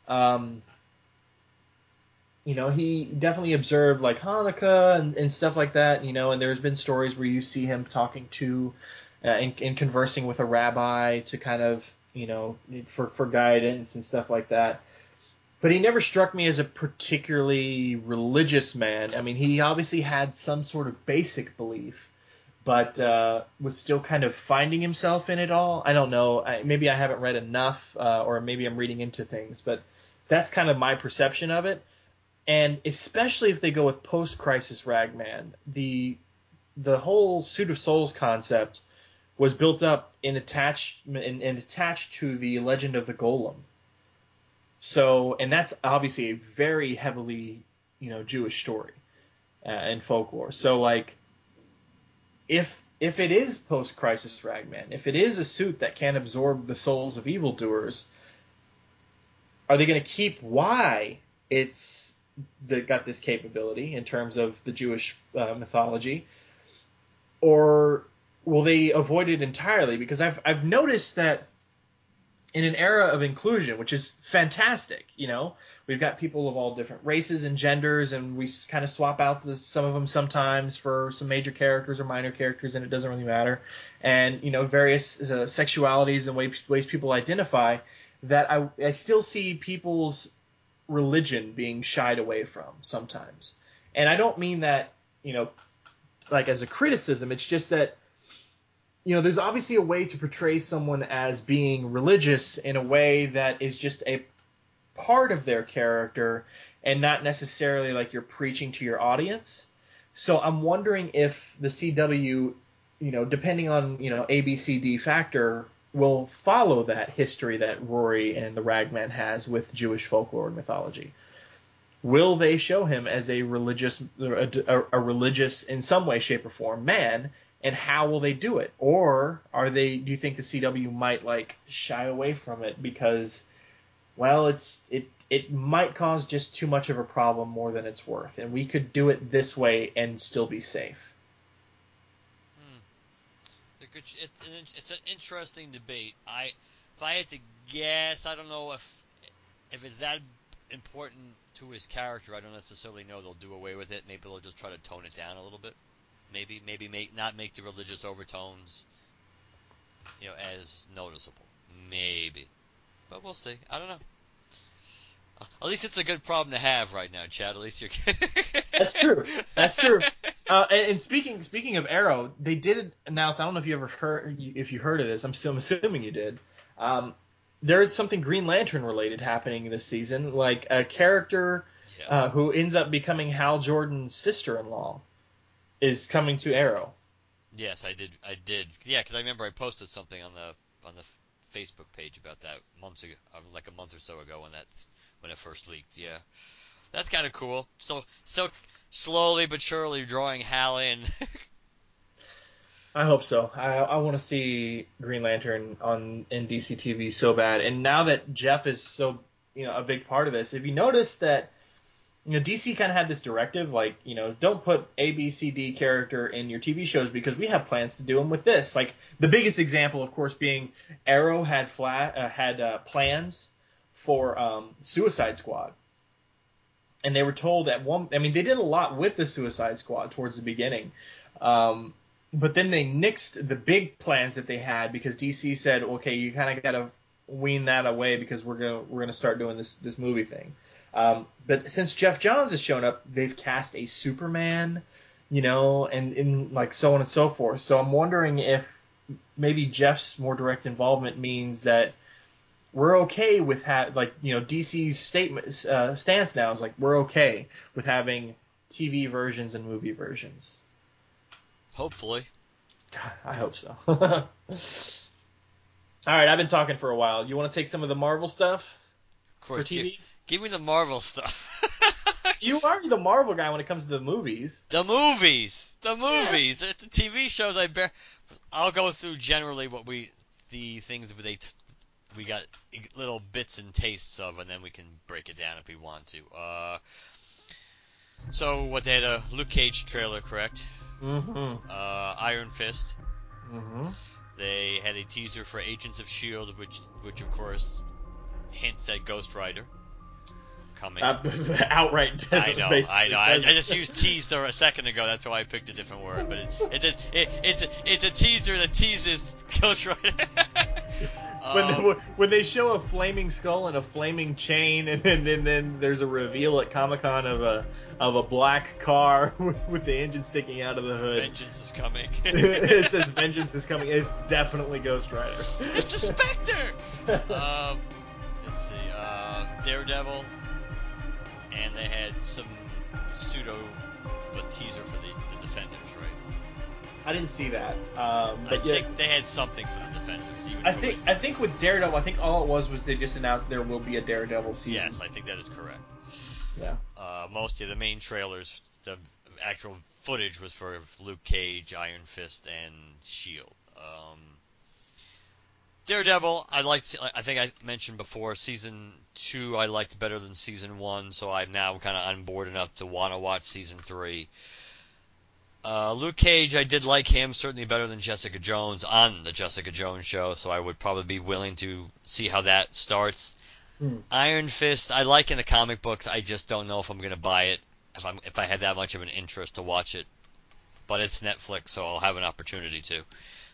Um, you know, he definitely observed like Hanukkah and, and stuff like that. You know, and there's been stories where you see him talking to uh, and, and conversing with a rabbi to kind of you know for for guidance and stuff like that but he never struck me as a particularly religious man. I mean, he obviously had some sort of basic belief, but uh, was still kind of finding himself in it all. I don't know. I, maybe I haven't read enough, uh, or maybe I'm reading into things, but that's kind of my perception of it. And especially if they go with post-crisis Ragman, the the whole suit of souls concept was built up in attachment and, and attached to the legend of the golem so, and that's obviously a very heavily, you know, Jewish story uh, and folklore. So, like, if if it is post crisis Ragman, if it is a suit that can absorb the souls of evildoers, are they going to keep why it's that got this capability in terms of the Jewish uh, mythology, or will they avoid it entirely? Because I've I've noticed that in an era of inclusion, which is fantastic. You know, we've got people of all different races and genders, and we kind of swap out the, some of them sometimes for some major characters or minor characters, and it doesn't really matter. And you know, various uh, sexualities and ways, ways people identify. That I, I still see people's religion being shied away from sometimes, and I don't mean that you know, like as a criticism. It's just that you know, there's obviously a way to portray someone as being religious in a way that is just a part of their character and not necessarily like you're preaching to your audience. So I'm wondering if the CW, you know, depending on, you know, ABCD factor, will follow that history that Rory and the Ragman has with Jewish folklore and mythology. Will they show him as a religious, a, a religious in some way, shape, or form man, and how will they do it? Or are they? Do you think the CW might like shy away from it because, well, it's it it might cause just too much of a problem more than it's worth, and we could do it this way and still be safe. Hmm. It's, good, it's, an, it's an interesting debate. I, if I had to guess, I don't know if if it's that important to his character. I don't necessarily know they'll do away with it. Maybe they'll just try to tone it down a little bit. Maybe maybe make not make the religious overtones, you know, as noticeable. Maybe, but we'll see. I don't know. At least it's a good problem to have right now, Chad. At least you're. *laughs* That's true. That's true. Uh, and, speaking speaking of Arrow, they did announce. I don't know if you ever heard if you heard of this. I'm still *laughs* assuming you did. Um, there is something Green Lantern related happening this season, like a character yeah. uh, who ends up becoming Hal Jordan's sister-in-law is coming to Arrow. Yes, I did. I did. Yeah, because I remember I posted something on the on the Facebook page about that months ago, uh, like a month or so ago when that when it first leaked. Yeah, that's kind of cool. So so slowly but surely drawing Hal in. *laughs* I hope so. I I want to see Green Lantern on in DC TV so bad. And now that Geoff is so you know a big part of this, if you notice that you know, DC kind of had this directive, like, you know, don't put A, B, C, D character in your TV shows because we have plans to do them with this. Like, the biggest example, of course, being Arrow had flat, uh, had uh, plans for um, Suicide Squad, and they were told at one. I mean, they did a lot with the Suicide Squad towards the beginning, um, but then they nixed the big plans that they had because DC said, okay, you kind of got to wean that away because we're gonna we're gonna start doing this this movie thing. Um, but since Geoff Johns has shown up, they've cast a Superman, you know, and in like so on and so forth. So I'm wondering if maybe Geoff's more direct involvement means that we're okay with ha- like you know DC's statement uh, stance now is like we're okay with having TV versions and movie versions. Hopefully. God, I hope so. *laughs* All right, I've been talking for a while. You want to take some of the Marvel stuff of course, for TV? Give me the Marvel stuff. *laughs* you are the Marvel guy when it comes to the movies. The movies, the movies, yeah. the TV shows. I bear. I'll go through generally what we, the things they, we got little bits and tastes of, and then we can break it down if we want to. Uh, so what they had a Luke Cage trailer, correct? Mm-hmm. Uh, Iron Fist. Mm-hmm. They had a teaser for Agents of Shield, which which of course hints at Ghost Rider coming. Uh, *laughs* outright. *laughs* I know, I know. I, I just used teaser a second ago. That's why I picked a different word. But it, it's a it, it's a, it's a teaser that teases Ghost Rider. *laughs* when, Um, they, when they show a flaming skull and a flaming chain, and then, then, then there's a reveal at Comic Con of a of a black car with, with the engine sticking out of the hood. vengeance is coming. it says "Vengeance is coming." It's definitely Ghost Rider. it's the Spectre. um, let's see, uh, Daredevil, and they had some pseudo but teaser for the, the Defenders, right? I didn't see that, um, I but yeah, think they had something for the Defenders. Even I it think I think with Daredevil, I think all it was was they just announced there will be a Daredevil season. yes, I think that is correct. yeah. Uh, most of the main trailers, the actual footage was for Luke Cage, Iron Fist, and Shield. Um, Daredevil, I liked. I think I mentioned before, season two I liked better than season one, so I'm now kind of on board enough to want to watch season three. Uh, Luke Cage, I did like him certainly better than Jessica Jones on the Jessica Jones show, so I would probably be willing to see how that starts. Hmm. Iron Fist, I like in the comic books. I just don't know if I'm gonna buy it if I'm if I had that much of an interest to watch it. But it's Netflix, so I'll have an opportunity to.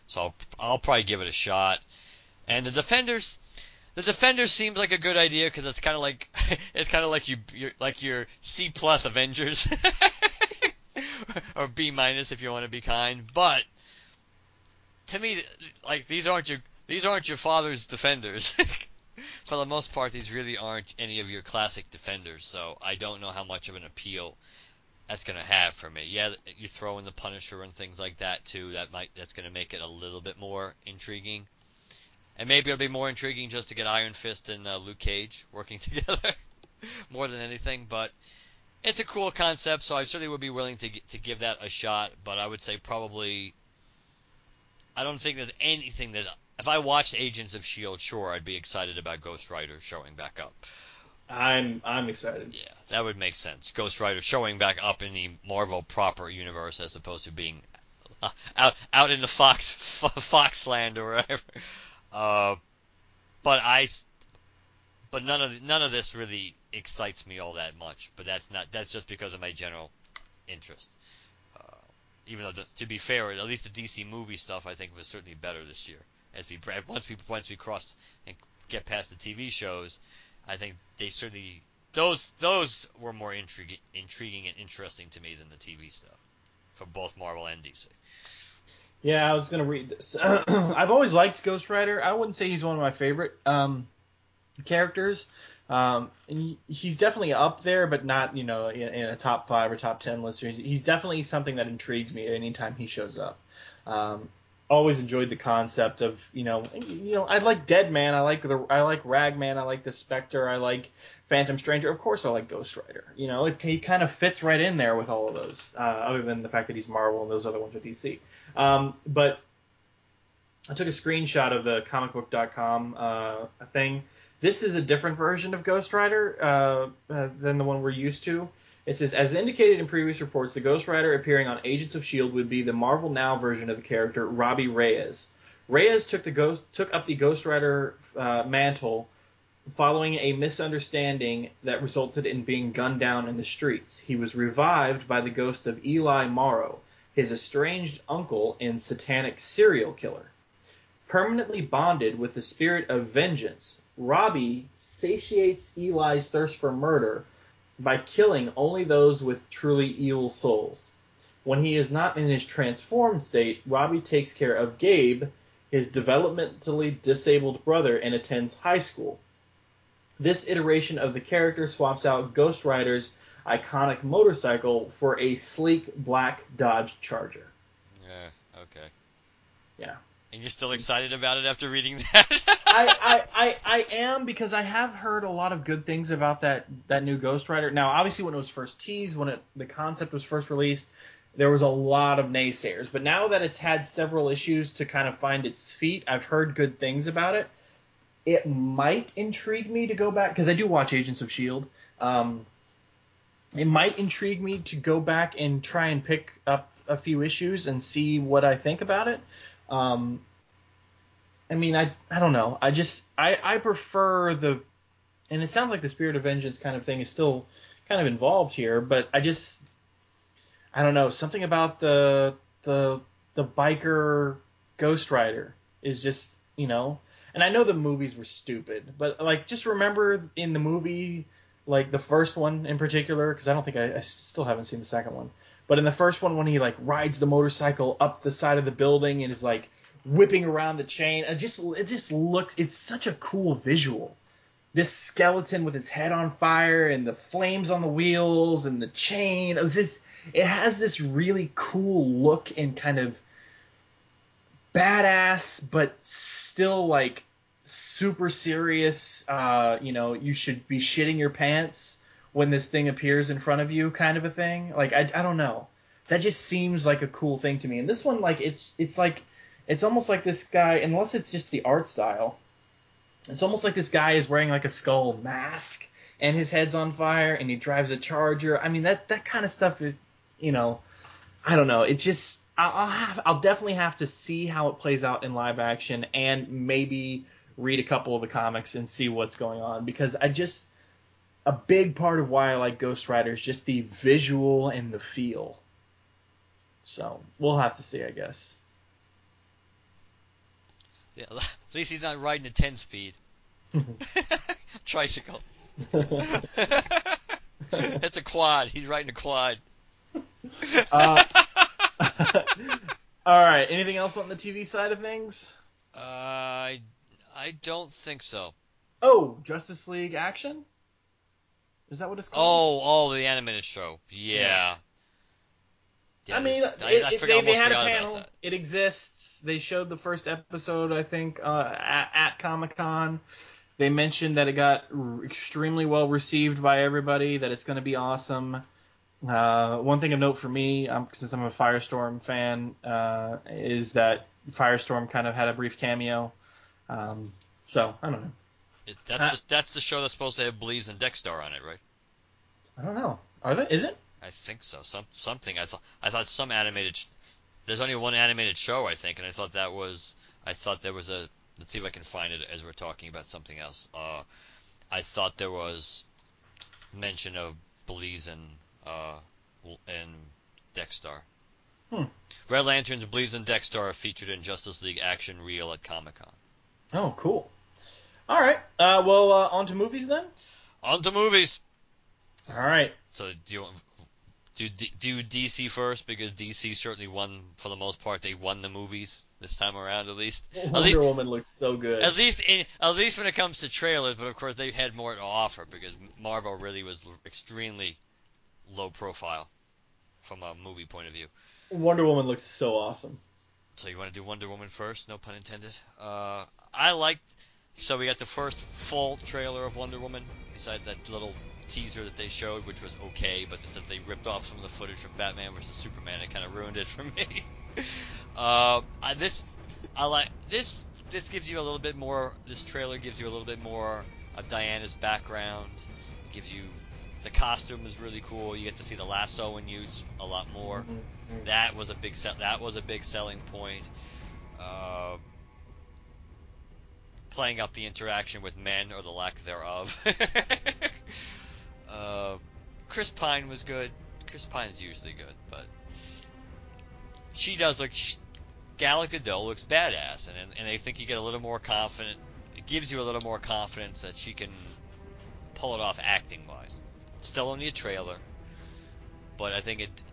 So I'll, I'll probably give it a shot. And the Defenders, the Defenders seems like a good idea because it's kind of like *laughs* it's kind of like you you're, like your C plus Avengers *laughs* or B minus if you want to be kind. But to me, like these aren't your these aren't your father's Defenders. *laughs* For the most part, these really aren't any of your classic Defenders. So I don't know how much of an appeal that's to have for me. Yeah, you throw in the Punisher and things like that too. That might that's to make it a little bit more intriguing. And maybe it'll be more intriguing just to get Iron Fist and uh, Luke Cage working *laughs* together more than anything. But it's a cool concept, so I certainly would be willing to to give that a shot. But I would say probably I don't think there's anything that if I watched Agents of Shield, sure I'd be excited about Ghost Rider showing back up. I'm I'm excited. Yeah, that would make sense. Ghost Rider showing back up in the Marvel proper universe as opposed to being uh, out out in the Fox *laughs* Foxland or wherever. Uh, but I, but none of none of this really excites me all that much. But that's not that's just because of my general interest. Uh, even though, to be fair, at least the DC movie stuff I think was certainly better this year. As we once we once we cross and get past the TV shows, I think they certainly those those were more intriguing intriguing and interesting to me than the TV stuff for both Marvel and DC. Yeah, I was gonna read this. *clears throat* I've always liked Ghost Rider. I wouldn't say he's one of my favorite um, characters. Um, and he, he's definitely up there, but not you know in, in a top five or top ten list. He's, he's definitely something that intrigues me anytime he shows up. Um, always enjoyed the concept of you know you know I like Dead Man, I like the I like Ragman, I like the Spectre, I like Phantom Stranger. Of course, I like Ghost Rider. You know, it, he kind of fits right in there with all of those. Uh, other than the fact that he's Marvel and those other ones are DC. Um, but I took a screenshot of the comicbook.com uh, thing. This is a different version of Ghost Rider uh, uh, than the one we're used to. It says, as indicated in previous reports, the Ghost Rider appearing on Agents of Shield would be the Marvel Now version of the character Robbie Reyes. Reyes took the ghost took up the Ghost Rider uh, mantle following a misunderstanding that resulted in being gunned down in the streets. He was revived by the ghost of Eli Morrow, his estranged uncle and satanic serial killer. Permanently bonded with the spirit of vengeance, Robbie satiates Eli's thirst for murder by killing only those with truly evil souls. When he is not in his transformed state, Robbie takes care of Gabe, his developmentally disabled brother, and attends high school. This iteration of the character swaps out Ghost Rider's iconic motorcycle for a sleek black Dodge Charger. Yeah. Okay. Yeah. And you're still excited about it after reading that? *laughs* I, I, I, I am because I have heard a lot of good things about that that new Ghost Rider. Now, obviously, when it was first teased, when it the concept was first released, there was a lot of naysayers. But now that it's had several issues to kind of find its feet, I've heard good things about it. it might intrigue me to go back because I do watch Agents of Shield. Um, it might intrigue me to go back and try and pick up a few issues and see what I think about it. Um, I mean, I I don't know. I just I I prefer the, and it sounds like the Spirit of Vengeance kind of thing is still kind of involved here, but I just I don't know something about the the the biker Ghost Rider is just you know, and I know the movies were stupid, but like just remember in the movie like the first one in particular because I don't think I, I still haven't seen the second one, but in the first one when he like rides the motorcycle up the side of the building and is like whipping around the chain, it just it just looks it's such a cool visual this skeleton with its head on fire and the flames on the wheels and the chain. Just, it has this really cool look and kind of badass, but still like super serious. Uh, you know, you should be shitting your pants when this thing appears in front of you, kind of a thing. Like I, I don't know. That just seems like a cool thing to me. And this one, like it's it's like it's almost like this guy, unless it's just the art style. It's almost like this guy is wearing like a skull mask and his head's on fire and he drives a charger. I mean that that kind of stuff is, you know, I don't know. It just I'll, have I'll definitely have to see how it plays out in live action and maybe read a couple of the comics and see what's going on because I just a big part of why I like Ghost Rider is just the visual and the feel. So we'll have to see, I guess. Yeah, *laughs* at least he's not riding a 10 speed. *laughs* Tricycle. *laughs* It's a quad. He's riding a quad. Uh, all right. Anything else on the TV side of things? Uh, I, I don't think so. Oh, Justice League Action. Is that what it's called? Oh, oh, the animated show. Yeah. Yeah, I mean, I, I it- they, they had a panel. It exists. They showed the first episode, I think, uh, at, at Comic Con. They mentioned that it got r- extremely well received by everybody. That it's going to be awesome. Uh, one thing of note for me, um, since I'm a Firestorm fan, uh, is that Firestorm kind of had a brief cameo. Um, so I don't know. It, that's, Uh, the, that's the show that's supposed to have Bleez and Dex-Starr on it, right? I don't know. Are they? Is it? I think so. Some something. I thought I thought some animated. Sh- There's only one animated show, I think, and I thought that was. I thought there was a. Let's see if I can find it as we're talking about something else. Uh, I thought there was mention of Bleez and uh, and Dex-Starr. Hmm. Red Lanterns, Bleez, and Dex-Starr are featured in Justice League Action Reel at Comic Con. Oh, cool. All right. Uh, well, uh, on to movies then. On to movies. All right. So do you want do do DC first because DC certainly won for the most part. They won the movies this time around at least. Wonder At least Woman looks so good. at least in, at least when it comes to trailers, but of course they had more to offer because Marvel really was extremely low profile from a movie point of view. Wonder Woman looks so awesome. So you want to do Wonder Woman first? No pun intended. Uh, I liked. So we got the first full trailer of Wonder Woman, besides that little teaser that they showed, which was okay, but since they ripped off some of the footage from Batman vs Superman, it kind of ruined it for *laughs* me. uh, I, this, I like this. This gives you a little bit more. This trailer gives you a little bit more of Diana's background. It gives you the costume is really cool. You get to see the lasso in use a lot more. That was a big. That was a big selling point. Uh, playing up the interaction with men or the lack thereof. *laughs* uh, Chris Pine was good. Chris Pine's usually good, but she does look. She, Gal Gadot looks badass, and and I think you get a little more confident. It gives you a little more confidence that she can pull it off acting wise. Still only a trailer, but I think it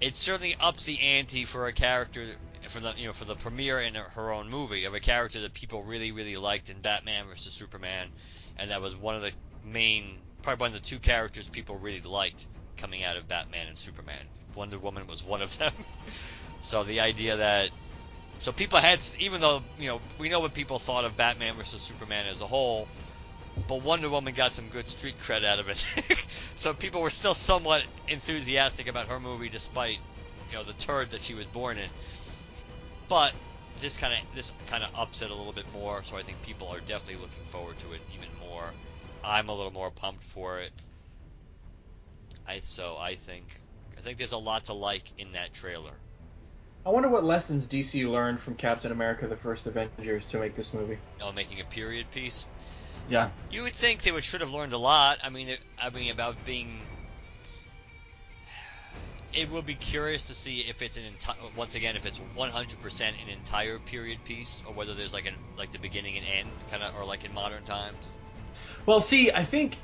it certainly ups the ante for a character for the you know for the premiere in her own movie of a character that people really really liked in Batman vs Superman, and that was one of the main probably one of the two characters people really liked coming out of Batman and Superman. Wonder Woman was one of them. *laughs* so the idea that so people had even though you know we know what people thought of Batman vs Superman as a whole. But Wonder Woman got some good street cred out of it, *laughs* so people were still somewhat enthusiastic about her movie, despite you know the turd that she was born in. But this kind of this kind of ups it a little bit more. So I think people are definitely looking forward to it even more. I'm a little more pumped for it. I so I think I think there's a lot to like in that trailer. I wonder what lessons DC learned from Captain America: The First Avengers to make this movie. Oh, making a period piece. Yeah. You would think they would should have learned a lot. I mean, I mean about being. It will be curious to see if it's an entire once again if it's 100% an entire period piece or whether there's like an like the beginning and end kind of or like in modern times. Well, see, I think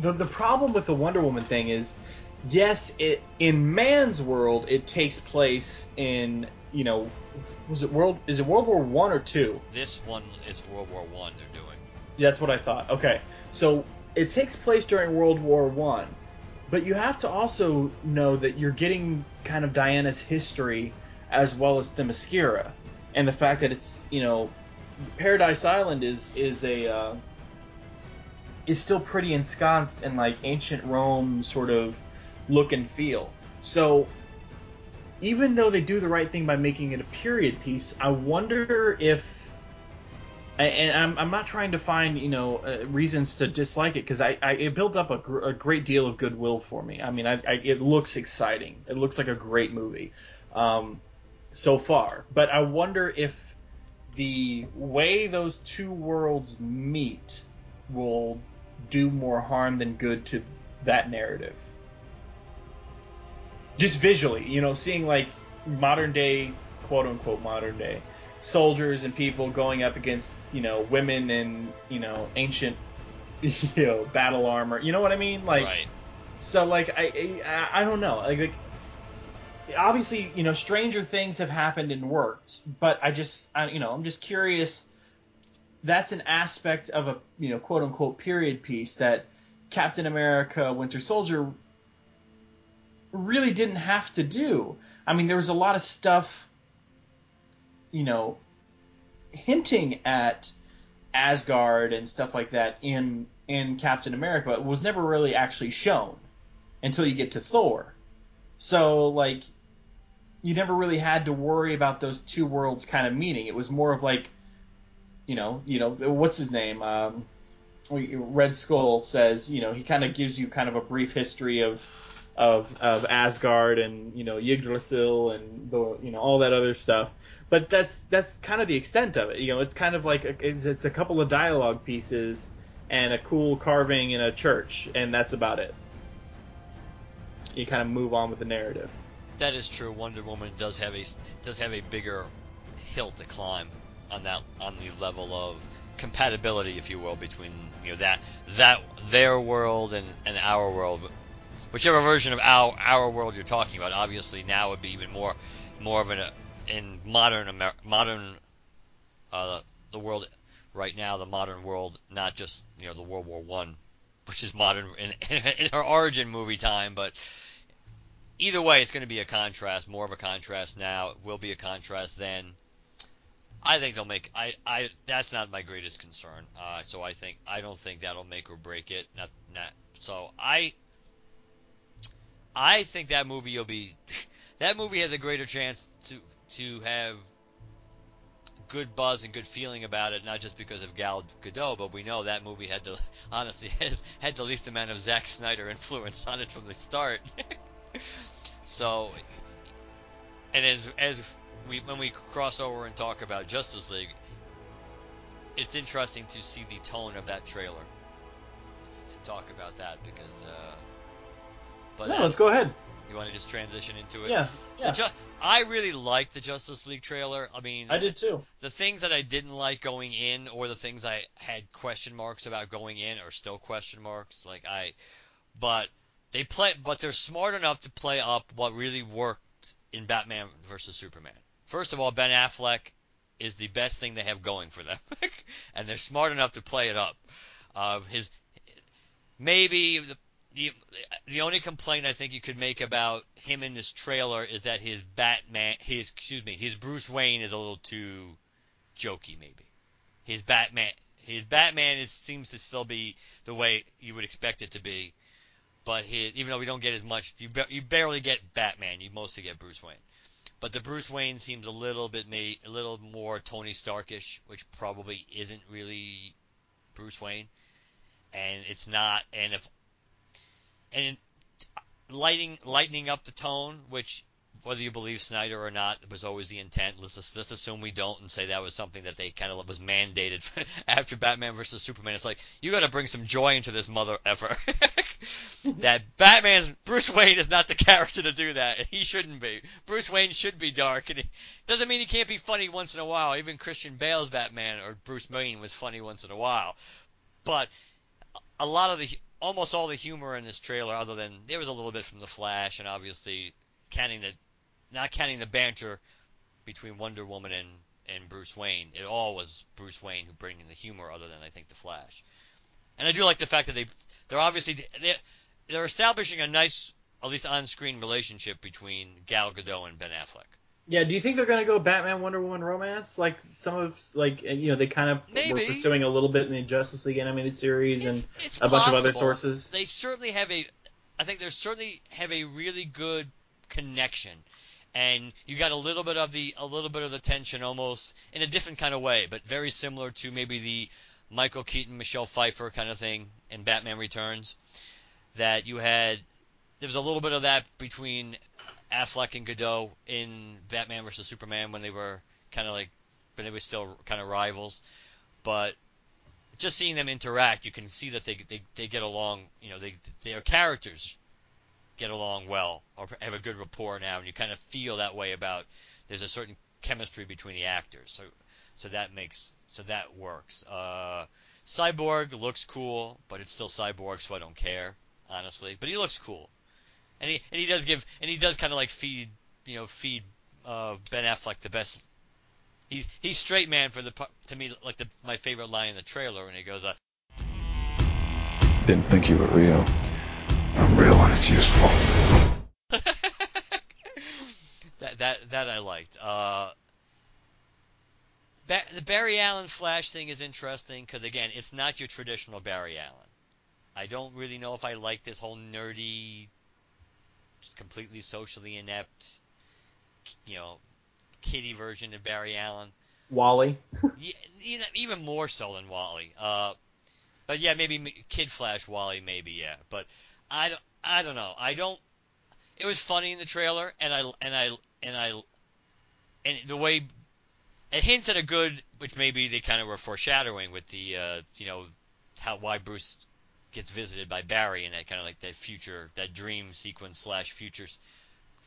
the the problem with the Wonder Woman thing is, yes, it in man's world it takes place in you know, was it world is it World War One or two? This one is World War One. They're doing. That's what I thought. Okay, so it takes place during World War One, but you have to also know that you're getting kind of Diana's history as well as Themyscira, and the fact that it's you know, Paradise Island is is a uh, is still pretty ensconced in like ancient Rome sort of look and feel. So even though they do the right thing by making it a period piece, I wonder if and I'm, I'm not trying to find you know uh, reasons to dislike it because I, I it built up a, gr- a great deal of goodwill for me. I mean, I, I, it looks exciting. It looks like a great movie um, so far. But I wonder if the way those two worlds meet will do more harm than good to that narrative. Just visually, you know, seeing like modern day, quote unquote modern day soldiers and people going up against you know women in you know ancient *laughs* you know battle armor. You know what i mean? Like right. so like I, I i don't know. Like, like obviously you know stranger things have happened and worked but i just I, you know i'm just curious. That's an aspect of a you know quote unquote period piece that captain america winter soldier really didn't have to do. I mean there was a lot of stuff you know, hinting at Asgard and stuff like that in in Captain America, but was never really actually shown until you get to Thor. So like you never really had to worry about those two worlds kind of meeting. It was more of like you know, you know, what's his name? Um, Red Skull says, you know, he kind of gives you kind of a brief history of of of Asgard and you know Yggdrasil and the you know all that other stuff. But that's that's kind of the extent of it. You know, it's kind of like a, it's, it's a couple of dialogue pieces and a cool carving in a church, and that's about it. You kind of move on with the narrative. That is true. Wonder Woman does have a does have a bigger hill to climb on that on the level of compatibility, if you will, between you know that that their world and, and our world. Whichever version of our our world you're talking about, obviously now would be even more more of an in modern Amer- modern uh, the world right now, the modern world, not just you know the World War One, which is modern in, *laughs* in our origin movie time, but either way, it's going to be a contrast, more of a contrast now. It will be a contrast then. I think they'll make. I. I. That's not my greatest concern. Uh, so I think. I don't think that'll make or break it. Not. Not. So I. I think that movie will be. *laughs* That movie has a greater chance to to have good buzz and good feeling about it, not just because of Gal Gadot, but we know that movie had the *laughs* honestly *laughs* had, had the least amount of Zack Snyder *laughs* influence on it from the start. so, and as as we when we cross over and talk about Justice League, it's interesting to see the tone of that trailer and talk about that because. Uh, but No, let's go ahead. You want to just transition into it? Yeah, yeah. Ju- I really liked the Justice League trailer. I mean, I did too. the things that I didn't like going in, or the things I had question marks about going in, are still question marks. Like I, but they play, but they're smart enough to play up what really worked in Batman versus Superman. First of all, Ben Affleck is the best thing they have going for them, *laughs* and they're smart enough to play it up. Uh, his maybe the, the the only complaint I think you could make about him in this trailer is that his Batman, his excuse me, his Bruce Wayne is a little too jokey. Maybe his Batman, his Batman is seems to still be the way you would expect it to be, but his, even though we don't get as much, you ba- you barely get Batman, you mostly get Bruce Wayne. but the Bruce Wayne seems a little bit made, a little more Tony Starkish, which probably isn't really Bruce Wayne, and it's not. And if and lighting lightening up the tone, which whether you believe Snyder or not was always the intent. Let's just, let's assume we don't and say that was something that they kind of was mandated *laughs* after Batman versus Superman. It's like you got to bring some joy into this mother effer. *laughs* that Batman's Bruce Wayne is not the character to do that. *laughs* He shouldn't be. Bruce Wayne should be dark, and it doesn't mean he can't be funny once in a while. Even Christian Bale's Batman or Bruce Wayne was funny once in a while, but a lot of the almost all the humor in this trailer, other than there was a little bit from the Flash, and obviously counting the not counting the banter between Wonder Woman and and Bruce Wayne, it all was Bruce Wayne who bringing the humor, other than I think the Flash. And I do like the fact that they they're obviously they're, they're establishing a nice, at least on-screen relationship between Gal Gadot and Ben Affleck. Yeah, do you think they're gonna go Batman Wonder Woman romance like some of like you know they kind of Maybe. were pursuing a little bit in the Justice League animated series and It's- it's a bunch of other sources. They certainly have a, I think they certainly have a really good connection, and you got a little bit of the a little bit of the tension almost in a different kind of way, but very similar to maybe the Michael Keaton Michelle Pfeiffer kind of thing in Batman Returns. That you had there was a little bit of that between Affleck and Gadot in Batman vs Superman when they were kind of like, but they were still kind of rivals, but just seeing them interact, you can see that they they, they get along. You know, they their characters get along well or have a good rapport now, and you kind of feel that way about. There's a certain chemistry between the actors, so so that makes so that works. Uh, Cyborg looks cool, but it's still Cyborg, so I don't care honestly. But he looks cool, and he and he does give and he does kind of like feed you know feed uh, Ben Affleck the best He's he's straight man for the to me like the my favorite line in the trailer when he goes uh, Didn't think you were real. I'm real when it's useful. *laughs* that that that I liked. Uh, ba- the Barry Allen Flash thing is interesting because again, it's not your traditional Barry Allen. I don't really know if I like this whole nerdy, completely socially inept, you know, kiddie version of Barry Allen. Wally. *laughs* Yeah, even- even more so than Wally. Uh, but yeah, maybe Kid Flash Wally, maybe yeah. But I don't, I don't know. I don't. It was funny in the trailer, and I and I and I and the way it hints at a good, which maybe they kind of were foreshadowing with the uh, you know how why Bruce gets visited by Barry in that kind of like that future that dream sequence slash futures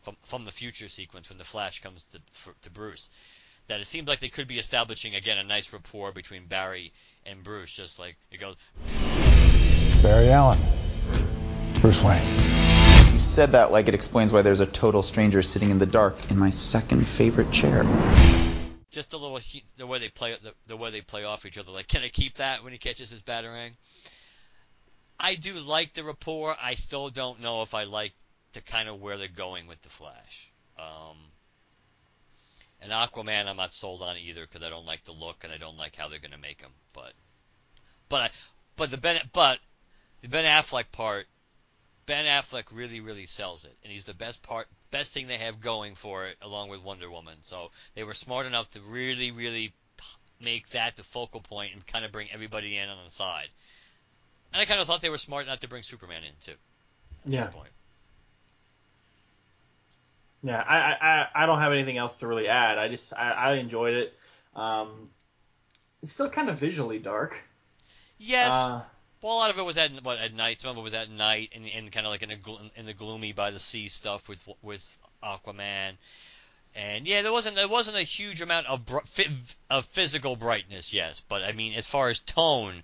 from from the future sequence when the Flash comes to for, to Bruce that it seems like they could be establishing again a nice rapport between Barry and Bruce. Just like it goes, Barry Allen. Bruce Wayne. You said that like it explains why there's a total stranger sitting in the dark in my second favorite chair. just the little the way they play the, the way they play off each other. Like, can I keep that when he catches his batarang? I do like the rapport. I still don't know if I like the kind of where they're going with the Flash. Um, and Aquaman, I'm not sold on either because I don't like the look and I don't like how they're going to make him. But, but I, but the Ben, but the Ben Affleck part, Ben Affleck really, really sells it, and he's the best part, best thing they have going for it, along with Wonder Woman. So they were smart enough to really, really make that the focal point and kind of bring everybody in on the side. And I kind of thought they were smart not to bring Superman in too. At Yeah. this point. Yeah, I, I, I- I don't have anything else to really add. I just I, I enjoyed it. Um, it's still kind of visually dark. Yes. Uh, Well, a lot of it was at what at night. Some of it was at night, and, and kind of like in, a, in the gloomy by the sea stuff with with Aquaman. And yeah, there wasn't there wasn't a huge amount of br- of physical brightness, yes, but I mean, as far as tone,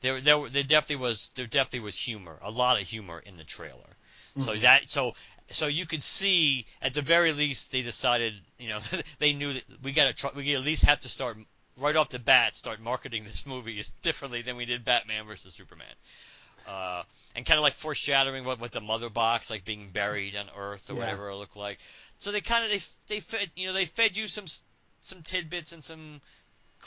there there there definitely was there definitely was humor, a lot of humor in the trailer. So that so so you could see at the very least they decided, you know, *laughs* they knew that we got to try, we at least have to start right off the bat start marketing this movie *laughs* differently than we did Batman versus Superman. Uh, and kind of like foreshadowing what, what the mother box like being buried on Earth or Yeah. whatever it looked like. So they kind of they they fed you know they fed you some some tidbits and some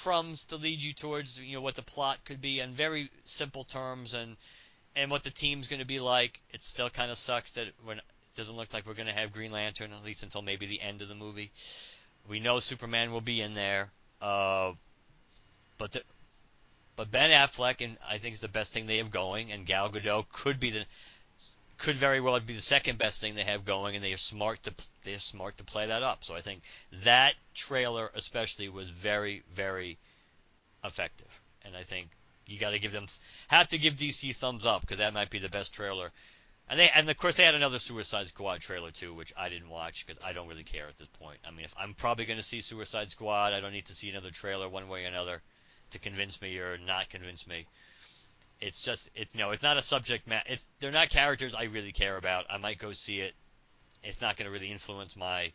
crumbs to lead you towards you know what the plot could be in very simple terms and and what the team's going to be like. It still kind of sucks that when doesn't look like we're going to have Green Lantern at least until maybe the end of the movie. We know Superman will be in there, uh, but the, but Ben Affleck and I think is the best thing they have going, and Gal Gadot could be the could very well be the second best thing they have going, and they are smart to they are smart to play that up. So I think that trailer especially was very very effective, and I think you got to give them have to give DC thumbs up because that might be the best trailer. And they and of course they had another Suicide Squad trailer too, which I didn't watch because I don't really care at this point. I mean, if I'm probably going to see Suicide Squad, I don't need to see another trailer one way or another to convince me or not convince me. It's just it's you know it's not a subject matter. It's they're not characters I really care about. I might go see it. It's not going to really influence my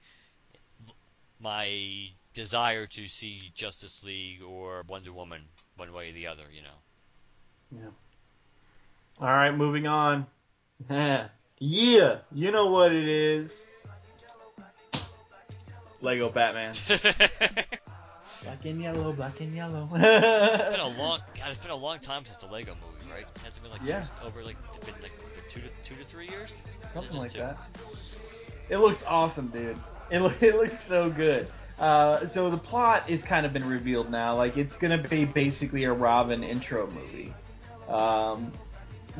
my desire to see Justice League or Wonder Woman one way or the other. You know. Yeah. All right, moving on. *laughs* yeah, you know what it is. Lego Batman. *laughs* Black and yellow, black and yellow. *laughs* It's been a long God. It's been a long time since the Lego movie, right? Has it been like Yeah. over like been like two to two to three years? Or is it Something just like two? that. It looks awesome, dude. It, lo- *laughs* it looks so good. Uh, so the plot is kind of been revealed now. Like it's gonna be basically a Robin intro movie. Um,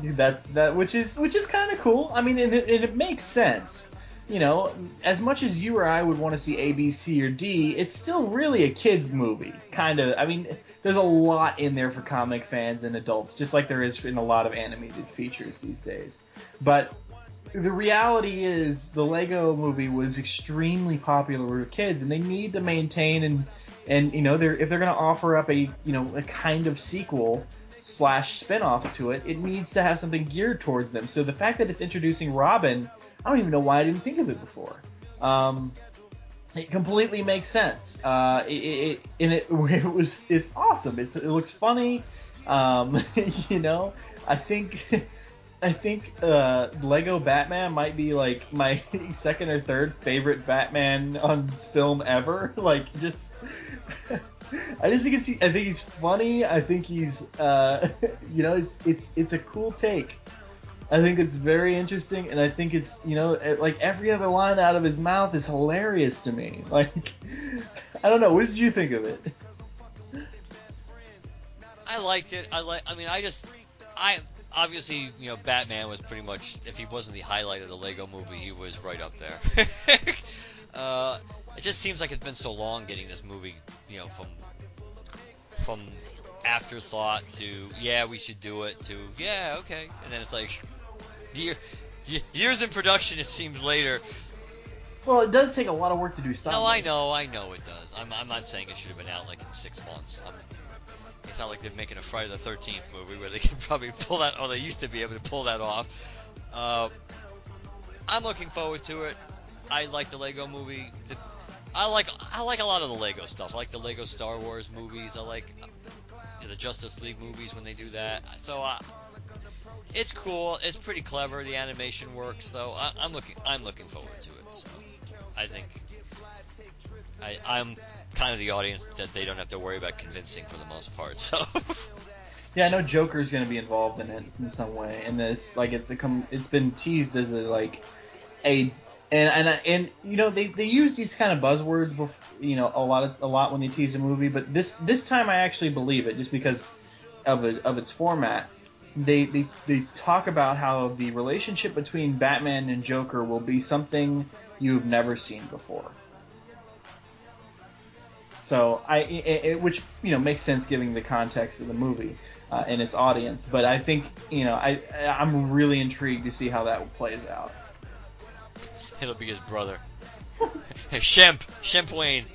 that that which is which is kind of cool. I mean, and it, and it makes sense. You know, as much as you or I would want to see A, B, C, or D, it's still really a kids movie. Kind of. I mean, there's a lot in there for comic fans and adults, just like there is in a lot of animated features these days. But the reality is the Lego movie was extremely popular with kids and they need to maintain and and you know they're if they're going to offer up a you know a kind of sequel slash spin-off to it it needs to have something geared towards them. So the fact that it's introducing robin i don't even know why i didn't think of it before. Um it completely makes sense. Uh it, it and it, *laughs* it was it's awesome. It's, it looks funny. Um *laughs* you know i think *laughs* I think uh, Lego Batman might be like my *laughs* second or third favorite Batman on film ever. *laughs* Like just, *laughs* I just think it's I think he's funny. I think he's uh, you know it's it's it's a cool take. I think it's very interesting, and I think it's you know like every other line out of his mouth is hilarious to me. Like I don't know, what did you think of it? I liked it. I like. I mean, I just, I obviously, you know, Batman was pretty much. If he wasn't the highlight of the Lego Movie, he was right up there. *laughs* uh, it just seems like it's been so long getting this movie, you know, from from afterthought to yeah, we should do it to yeah, okay, and then it's like year, years in production. It seems later. Well, it does take a lot of work to do stuff. No, I know, I know it does. I'm, I'm not saying it should have been out like in six months. I'm, it's not like they're making a Friday the 13th movie where they can *laughs* probably pull that, or they used to be able to pull that off. Uh, I'm looking forward to it. I like the Lego movie. The- I like I like a lot of the Lego stuff. I like the Lego Star Wars movies. I like uh, the Justice League movies when they do that. So uh, it's cool. It's pretty clever. The animation works. So I, I'm looking I'm looking forward to it. So I think I, I'm kind of the audience that they don't have to worry about convincing for the most part. So *laughs* Yeah, I know Joker's going to be involved in it in some way, and it's like it's a com- it's been teased as a like a and and and you know they, they use these kind of buzzwords, bef- you know, a lot of a lot when they tease a movie, but this this time I actually believe it just because of it, of its format. They, they they talk about how the relationship between Batman and Joker will be something you've never seen before. So I, it, it, which you know makes sense given the context of the movie uh, and its audience. But I think you know I I'm really intrigued to see how that plays out. it'll be his brother, *laughs* Shemp, Shemp Wayne.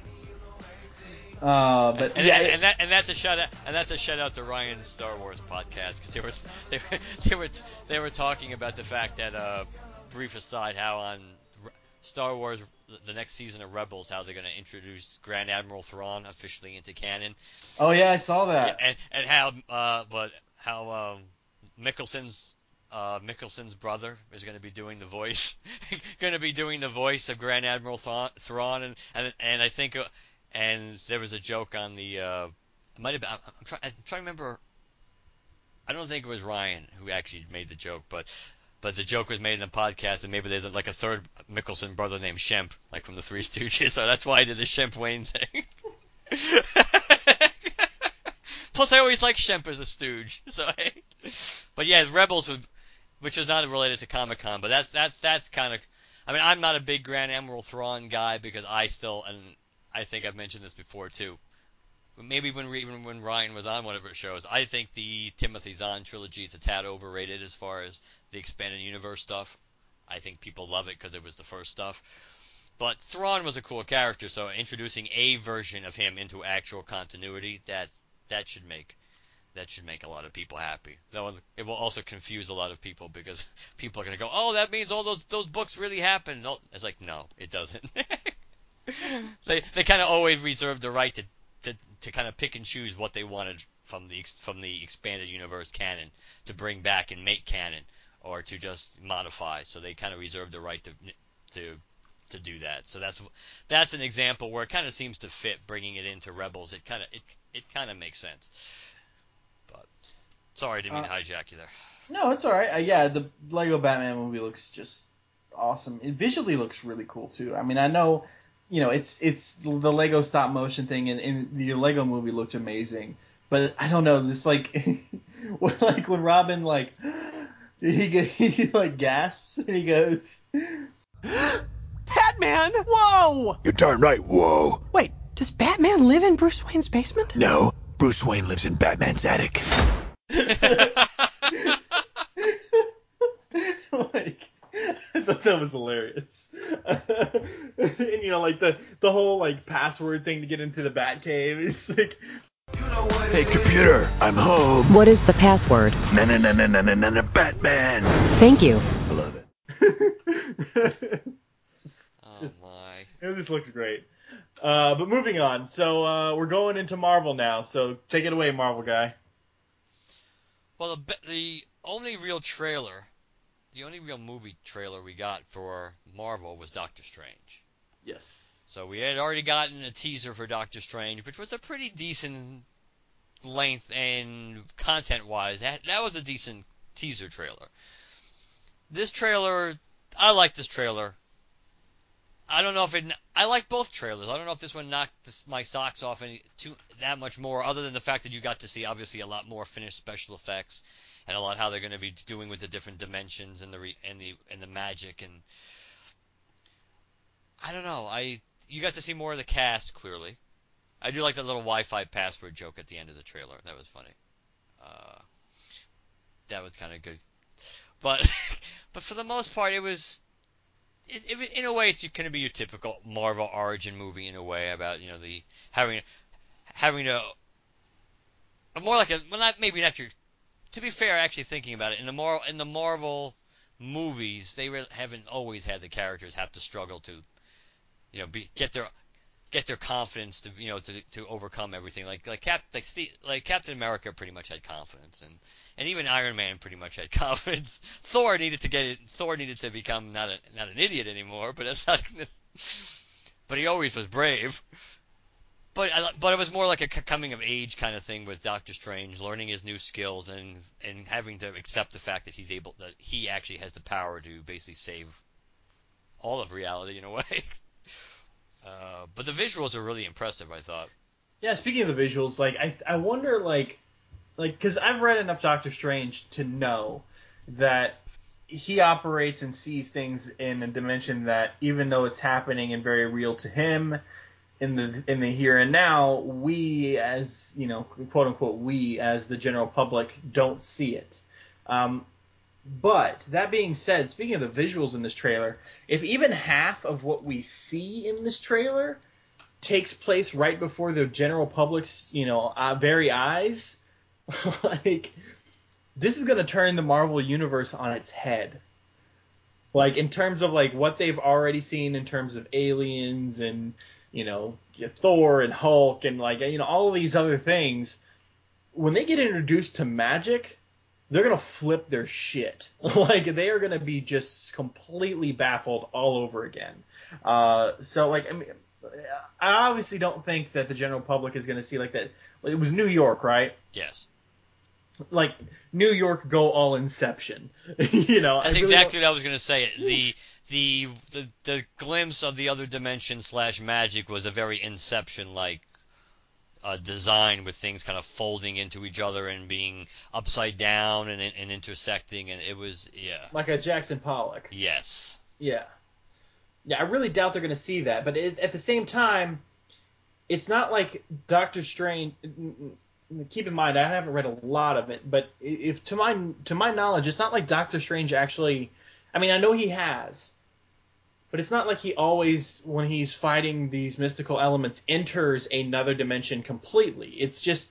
Uh, but and, yeah, and, and that and that's a shout out and that's a shout out to Ryan's Star Wars podcast because they were *laughs* they were they were they were talking about the fact that uh brief aside how on Star Wars the next season of Rebels how they're going to introduce Grand Admiral Thrawn officially into canon oh yeah, I saw that. and and how uh but how um Mikkelsen's uh, Mikkelsen's brother is going to be doing the voice, *laughs* going to be doing the voice of Grand Admiral Thrawn, Thrawn and, and and I think, uh, and there was a joke on the, uh, it might have been, I'm, trying, I'm trying to remember. I don't think it was Ryan who actually made the joke, but but the joke was made in the podcast, and maybe there's like a third Mikkelsen brother named Shemp, like from the Three Stooges, *laughs* so that's why I did the Shemp Wayne thing. *laughs* Plus, I always like Shemp as a stooge, *laughs* so. I, but yeah, Rebels, which is not related to Comic Con, but that's that's that's kind of. I mean, I'm not a big Grand Admiral Thrawn guy because I still, and I think I've mentioned this before too. Maybe when even when Ryan was on one of her shows, I think the Timothy Zahn trilogy is a tad overrated as far as the expanded universe stuff. I think people love it because it was the first stuff. But Thrawn was a cool character, so introducing a version of him into actual continuity that that should make that should make a lot of people happy. Though it will also confuse a lot of people because *laughs* people are going to go, "Oh, that means all those those books really happened." No, it's like, no, it doesn't. *laughs* they they kind of always reserve the right to, to to kind of pick and choose what they wanted from the from the expanded universe canon to bring back and make canon, or to just modify. So they kind of reserved the right to to to do that. So that's that's an example where it kind of seems to fit bringing it into Rebels. It kind of it it kind of makes sense. But sorry, I didn't mean to hijack you there. No, it's all right. Uh, yeah, the Lego Batman movie looks just awesome. It visually looks really cool too. I mean, I know, you know, it's it's the Lego stop motion thing, and, and the Lego movie looked amazing. But I don't know, this like, *laughs* like when Robin like *gasps* he get, *laughs* he like gasps and he goes, *gasps* Batman! Whoa! You're darn right, whoa. Wait, does Batman live in Bruce Wayne's basement? No, Bruce Wayne lives in Batman's attic. *laughs* like *laughs* I thought that was hilarious. *laughs* and you know, like the the whole like password thing to get into the Batcave *laughs* is like Hey, computer, I'm home. What is the password? Na na na na na na na na Batman. Thank you. I love it. Oh my. it just looks great. Uh, but moving on, so uh, we're going into Marvel now. So take it away, Marvel guy. Well, the the only real trailer, the only real movie trailer we got for Marvel was Doctor Strange. Yes. So we had already gotten a teaser for Doctor Strange, which was a pretty decent length and content-wise. That that was a decent teaser trailer. This trailer, I like this trailer. I don't know if it. I like both trailers. I don't know if this one knocked this, my socks off any too that much more, other than the fact that you got to see obviously a lot more finished special effects and a lot how they're going to be doing with the different dimensions and the re, and the and the magic and I don't know. I you got to see more of the cast clearly. I do like that little Wi-Fi password joke at the end of the trailer. That was funny. Uh, that was kind of good. But *laughs* but for the most part, it was it, it, in a way it's going to be your typical Marvel origin movie in a way about you know the having having to more like a well not maybe not your to be fair actually thinking about it in the Mar in the Marvel movies they really haven't always had the characters have to struggle to you know be get their get their confidence to you know to to overcome everything like like Cap like Steve, like Captain America pretty much had confidence and and even Iron Man pretty much had *laughs* confidence. Thor needed to get it. Thor needed to become not a not an idiot anymore, but that's not. *laughs* But he always was brave. But I, but it was more like a coming of age kind of thing with Doctor Strange, learning his new skills and and having to accept the fact that he's able that he actually has the power to basically save all of reality in a *laughs* way. Uh, but the visuals are really impressive, I thought. Yeah. Speaking of the visuals, like I I wonder like like because I've read enough Doctor Strange to know that he operates and sees things in a dimension that even though it's happening and very real to him in the in the here and now we as you know quote unquote we as the general public don't see it um, but that being said speaking of the visuals in this trailer if even half of what we see in this trailer takes place right before the general public's you know uh, very eyes *laughs* like this is going to turn the Marvel universe on its head. Like in terms of like what they've already seen in terms of aliens and you know Thor and Hulk and like you know all of these other things when they get introduced to magic they're going to flip their shit. *laughs* like they are going to be just completely baffled all over again. Uh, so like I mean I obviously don't think that the general public is going to see like that. It was New York, right? Yes. like New York go all Inception. *laughs* you know, That's really exactly what I was gonna say. The the the the glimpse of the other dimension slash magic was a very Inception like uh, design with things kind of folding into each other and being upside down and, and intersecting, and it was yeah like a Jackson Pollock. yes Yeah. Yeah, I really doubt they're going to see that. But it, at the same time, it's not like Doctor Strange. Keep in mind, I haven't read a lot of it, but if to my to my knowledge, it's not like Doctor Strange actually. I mean, I know he has, but it's not like he always, when he's fighting these mystical elements, enters another dimension completely. It's just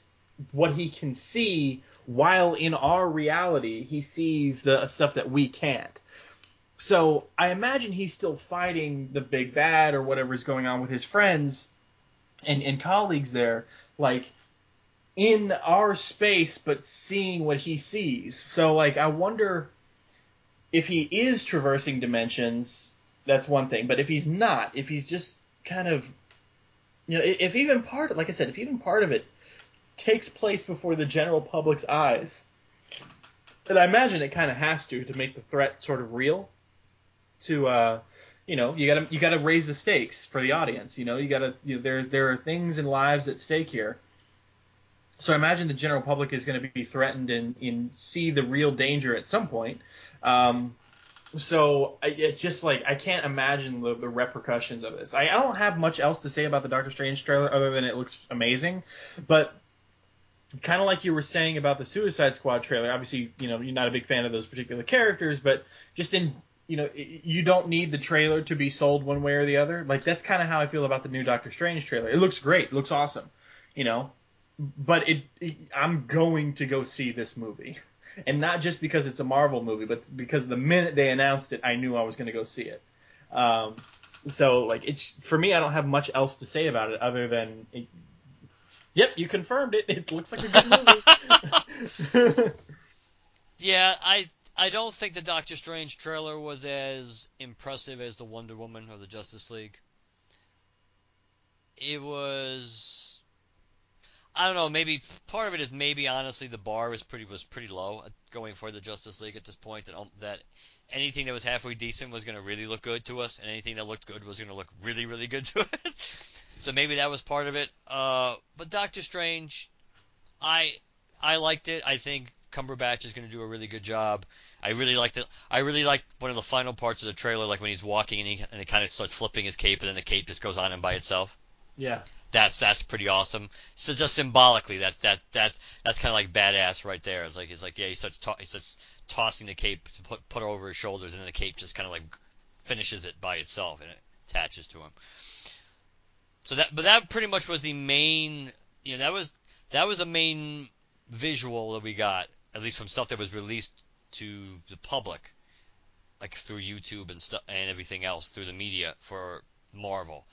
what he can see, while in our reality, he sees the stuff that we can't. So I imagine he's still fighting the big bad or whatever's going on with his friends and, and colleagues there, like in our space, but seeing what he sees. So like I wonder if he is traversing dimensions, that's one thing. But if he's not, if he's just kind of you know, if even part like I said, if even part of it takes place before the general public's eyes, and I imagine it kind of has to to make the threat sort of real to uh you know you gotta you gotta raise the stakes for the audience you know you gotta you know, there's there are things and lives at stake here so I imagine the general public is going to be threatened and, and see the real danger at some point um so I, it's just like I can't imagine the, the repercussions of this. I, I don't have much else to say about the Doctor Strange trailer other than it looks amazing, but kind of like you were saying about the Suicide Squad trailer. Obviously, you know you're not a big fan of those particular characters, but just in you know you don't need the trailer to be sold one way or the other. Like that's kind of how I feel about the new Doctor Strange trailer. It looks great, it looks awesome, you know, but it, it I'm going to go see this movie. *laughs* And not just because it's a Marvel movie, but because the minute they announced it, I knew I was going to go see it. Um, so like it's for me, I don't have much else to say about it other than, it, yep, you confirmed it. *laughs* It looks like a good movie. *laughs* yeah I I don't think the Doctor Strange trailer was as impressive as the Wonder Woman or the Justice League. It was I don't know. Maybe part of it is maybe honestly the bar was pretty was pretty low going for the Justice League at this point. That um, that anything that was halfway decent was going to really look good to us, and anything that looked good was going to look really really good to it. *laughs* so maybe that was part of it. Uh, but Doctor Strange, I I liked it. I think Cumberbatch is going to do a really good job. I really liked it. I really liked one of the final parts of the trailer, like when he's walking and he and it kind of starts flipping his cape, and then the cape just goes on him by itself yeah. that's that's pretty awesome. So just symbolically, that that that that's kind of like badass right there. It's like he's like yeah, he starts to, he starts tossing the cape to put put over his shoulders, and then the cape just kind of like finishes it by itself and it attaches to him. So that but that pretty much was the main you know that was that was the main visual that we got at least from stuff that was released to the public like through YouTube and stuff and everything else through the media for Marvel.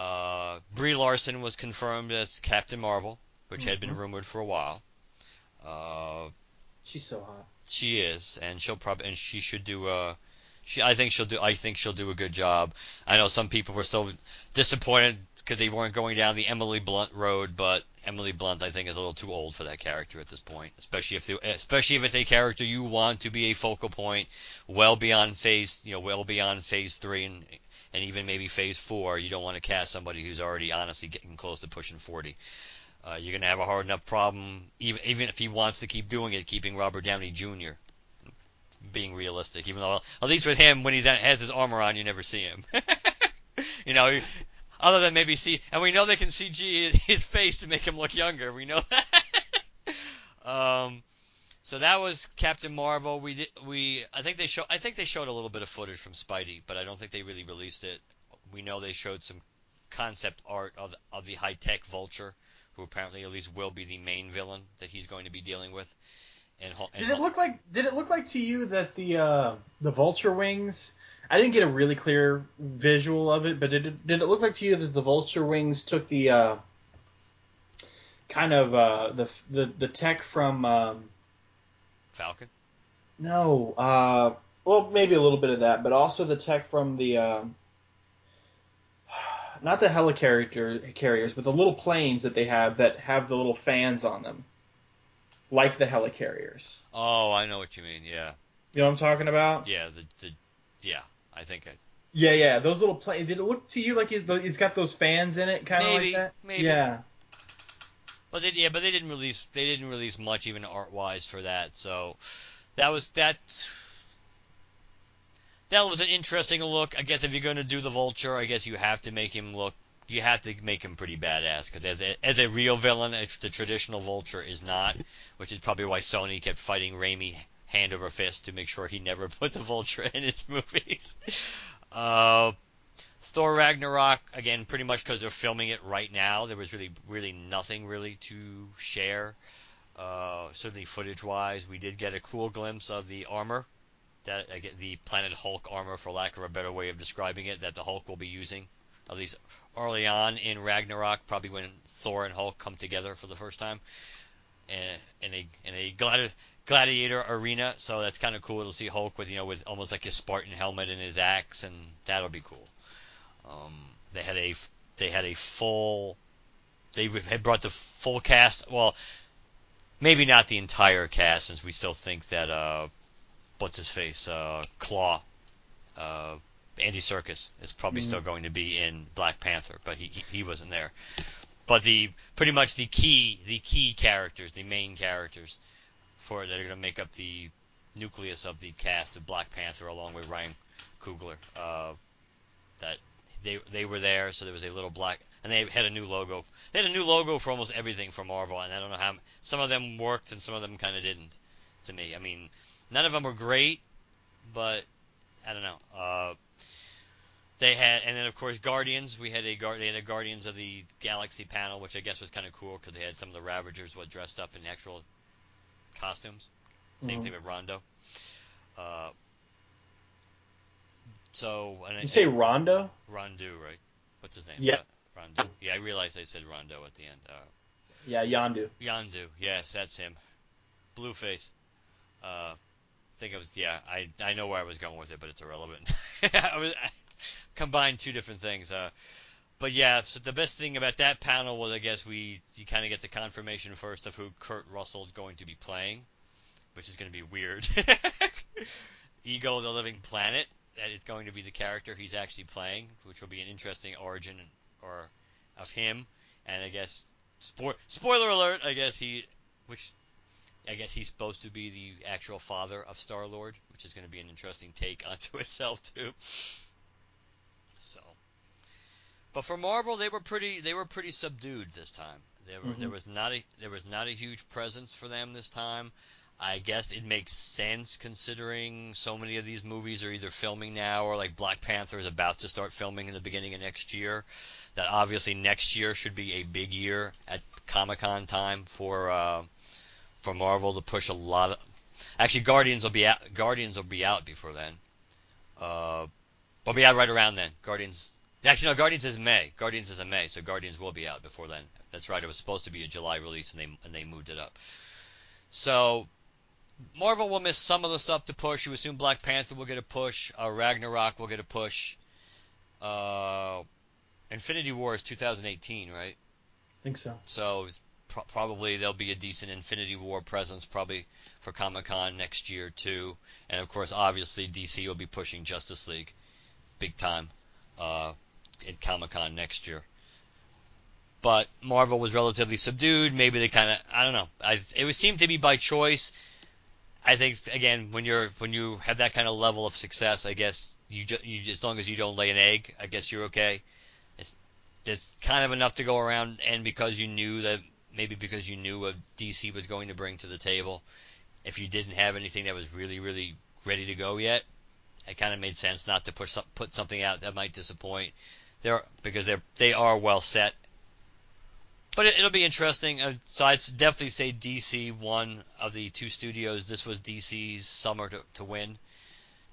Uh, Brie Larson was confirmed as Captain Marvel, which had been rumored for a while. Uh, She's so hot. she is, and she'll probably and she should do a. She, I think she'll do. I think she'll do a good job. I know some people were still disappointed because they weren't going down the Emily Blunt road, but Emily Blunt, I think, is a little too old for that character at this point. Especially if they, especially if it's a character you want to be a focal point, well beyond phase, you know, well beyond phase three and and even maybe phase four. You don't want to cast somebody who's already honestly getting close to pushing forty. Uh, you're gonna have a hard enough problem, even even if he wants to keep doing it, keeping Robert Downey Jr. Being realistic, even though at least with him, when he has his armor on, you never see him. *laughs* you know, other than maybe see, and we know they can CG his face to make him look younger. We know that. *laughs* um, so that was Captain Marvel. We did, we I think they show I think they showed a little bit of footage from Spidey, but I don't think they really released it. We know they showed some concept art of of the high tech Vulture, who apparently at least will be the main villain that he's going to be dealing with. And, and Did it look like? Did it look like to you that the uh, the vulture wings? I didn't get a really clear visual of it, but did it, did it look like to you that the vulture wings took the uh, kind of uh, the the the tech from um, Falcon? no, uh, well maybe a little bit of that, but also the tech from the um *sighs* not the helicarrier carriers, but the little planes that they have that have the little fans on them. like the helicarriers. Oh, I know what you mean. Yeah, You know what I'm talking about? yeah, the, the yeah. I think I, Yeah, yeah. Those little planes. Did it look to you like it, it's got those fans in it, kind of like that? maybe. Yeah. But they, yeah, but they didn't release they didn't release much even art wise for that. So that was that. That was an interesting look. I guess if you're going to do the Vulture, I guess you have to make him look. You have to make him pretty badass because as a, as a real villain, the traditional Vulture is not, which is probably why Sony kept fighting Raimi hand over fist to make sure he never *laughs* put the Vulture in his *laughs* movies. Uh, Thor Ragnarok again, pretty much because they're filming it right now. There was really, really nothing really to share. Uh, certainly footage-wise, we did get a cool glimpse of the armor that get the Planet Hulk armor, for lack of a better way of describing it, that the Hulk will be using. At least early on in Ragnarok, probably when Thor and Hulk come together for the first time in, in a in a gladi- gladiator arena. So that's kind of cool to see Hulk with you know with almost like his Spartan helmet and his axe, and that'll be cool. Um, they had a they had a full they had brought the full cast. Well, maybe not the entire cast, since we still think that uh, what's his face uh, Claw, uh, Andy Serkis is probably still going to be in Black Panther, but he, he he wasn't there. But the pretty much the key the key characters, the main characters for that are going to make up the nucleus of the cast of Black Panther, along with Ryan Coogler. Uh, that they they were there, so there was a little black, and they had a new logo. They had a new logo for almost everything for Marvel, and I don't know how some of them worked and some of them kind of didn't. To me, I mean, none of them were great, but I don't know. Uh, they had, and then of course Guardians. We had a guard. They had a Guardians of the Galaxy panel, which I guess was kind of cool because they had some of the Ravagers what dressed up in actual costumes. Same Mhm. thing with Rondo. Uh, so and You say Rondo? Rondu, right? What's his name? Yeah. Uh, Rondu. Yeah, I realized I said Rondo at the end. Uh, Yeah, Yondu. Yondu. Yes, that's him. Blueface. Uh, I think it was. Yeah, I I know where I was going with it, but it's irrelevant. *laughs* I was I combined two different things. Uh, but yeah, so the best thing about that panel was, I guess we you kind of get the confirmation first of who Kurt Russell's going to be playing, which is going to be weird. *laughs* Ego, the Living Planet, that is going to be the character he's actually playing, which will be an interesting origin or of him. And I guess spo- spoiler alert, I guess he, which I guess he's supposed to be the actual father of Star Lord, which is going to be an interesting take *laughs* onto itself too. So, but for Marvel, they were pretty they were pretty subdued this time. There were, mm-hmm. there was not a there was not a huge presence for them this time. I guess it makes sense considering so many of these movies are either filming now or like Black Panther is about to start filming in the beginning of next year. That obviously next year should be a big year at Comic Con time for uh, for Marvel to push a lot of. Actually, Guardians will be out. Guardians will be out before then. Uh, will be out right around then. Guardians. Actually, no. Guardians is May. Guardians is in May, so Guardians will be out before then. That's right. It was supposed to be a July release, and they and they moved it up. So Marvel will miss some of the stuff to push. You assume Black Panther will get a push. Uh, Ragnarok will get a push. Uh, Infinity War is 2018, right? I think so. So pro- probably there'll be a decent Infinity War presence probably for Comic Con next year too. And of course, obviously DC will be pushing Justice League big time uh, at Comic Con next year. But Marvel was relatively subdued. Maybe they kind of I don't know. I, it would seem to be by choice. I think again when you're when you have that kind of level of success, I guess you ju- you just, as long as you don't lay an egg, I guess you're okay. It's there's kind of enough to go around, and because you knew that maybe because you knew what DC was going to bring to the table, if you didn't have anything that was really really ready to go yet, it kind of made sense not to push put something out that might disappoint. They're because they're they are well set. But it, it'll be interesting. Uh, so I'd definitely say DC one of the two studios. This was DC's summer to, to win.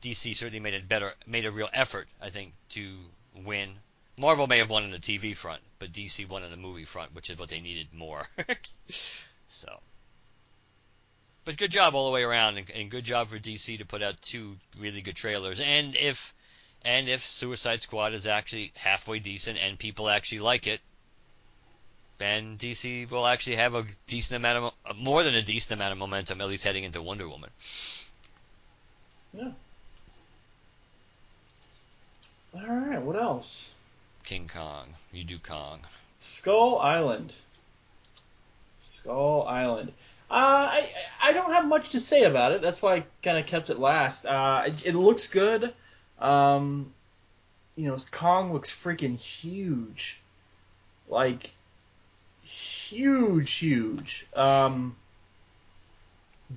DC certainly made it better, made a real effort, I think, to win. Marvel may have won on the TV front, but DC won on the movie front, which is what they needed more. *laughs* so, but good job all the way around, and, and good job for DC to put out two really good trailers. And if and if Suicide Squad is actually halfway decent and people actually like it, and DC will actually have a decent amount of uh, more than a decent amount of momentum, at least heading into Wonder Woman. Yeah. All right. What else? King Kong, you do Kong. Skull Island. Skull Island. Uh, I I don't have much to say about it. That's why I kind of kept it last. Uh, it, it looks good. Um, you know, Kong looks freaking huge, like huge, huge. Um,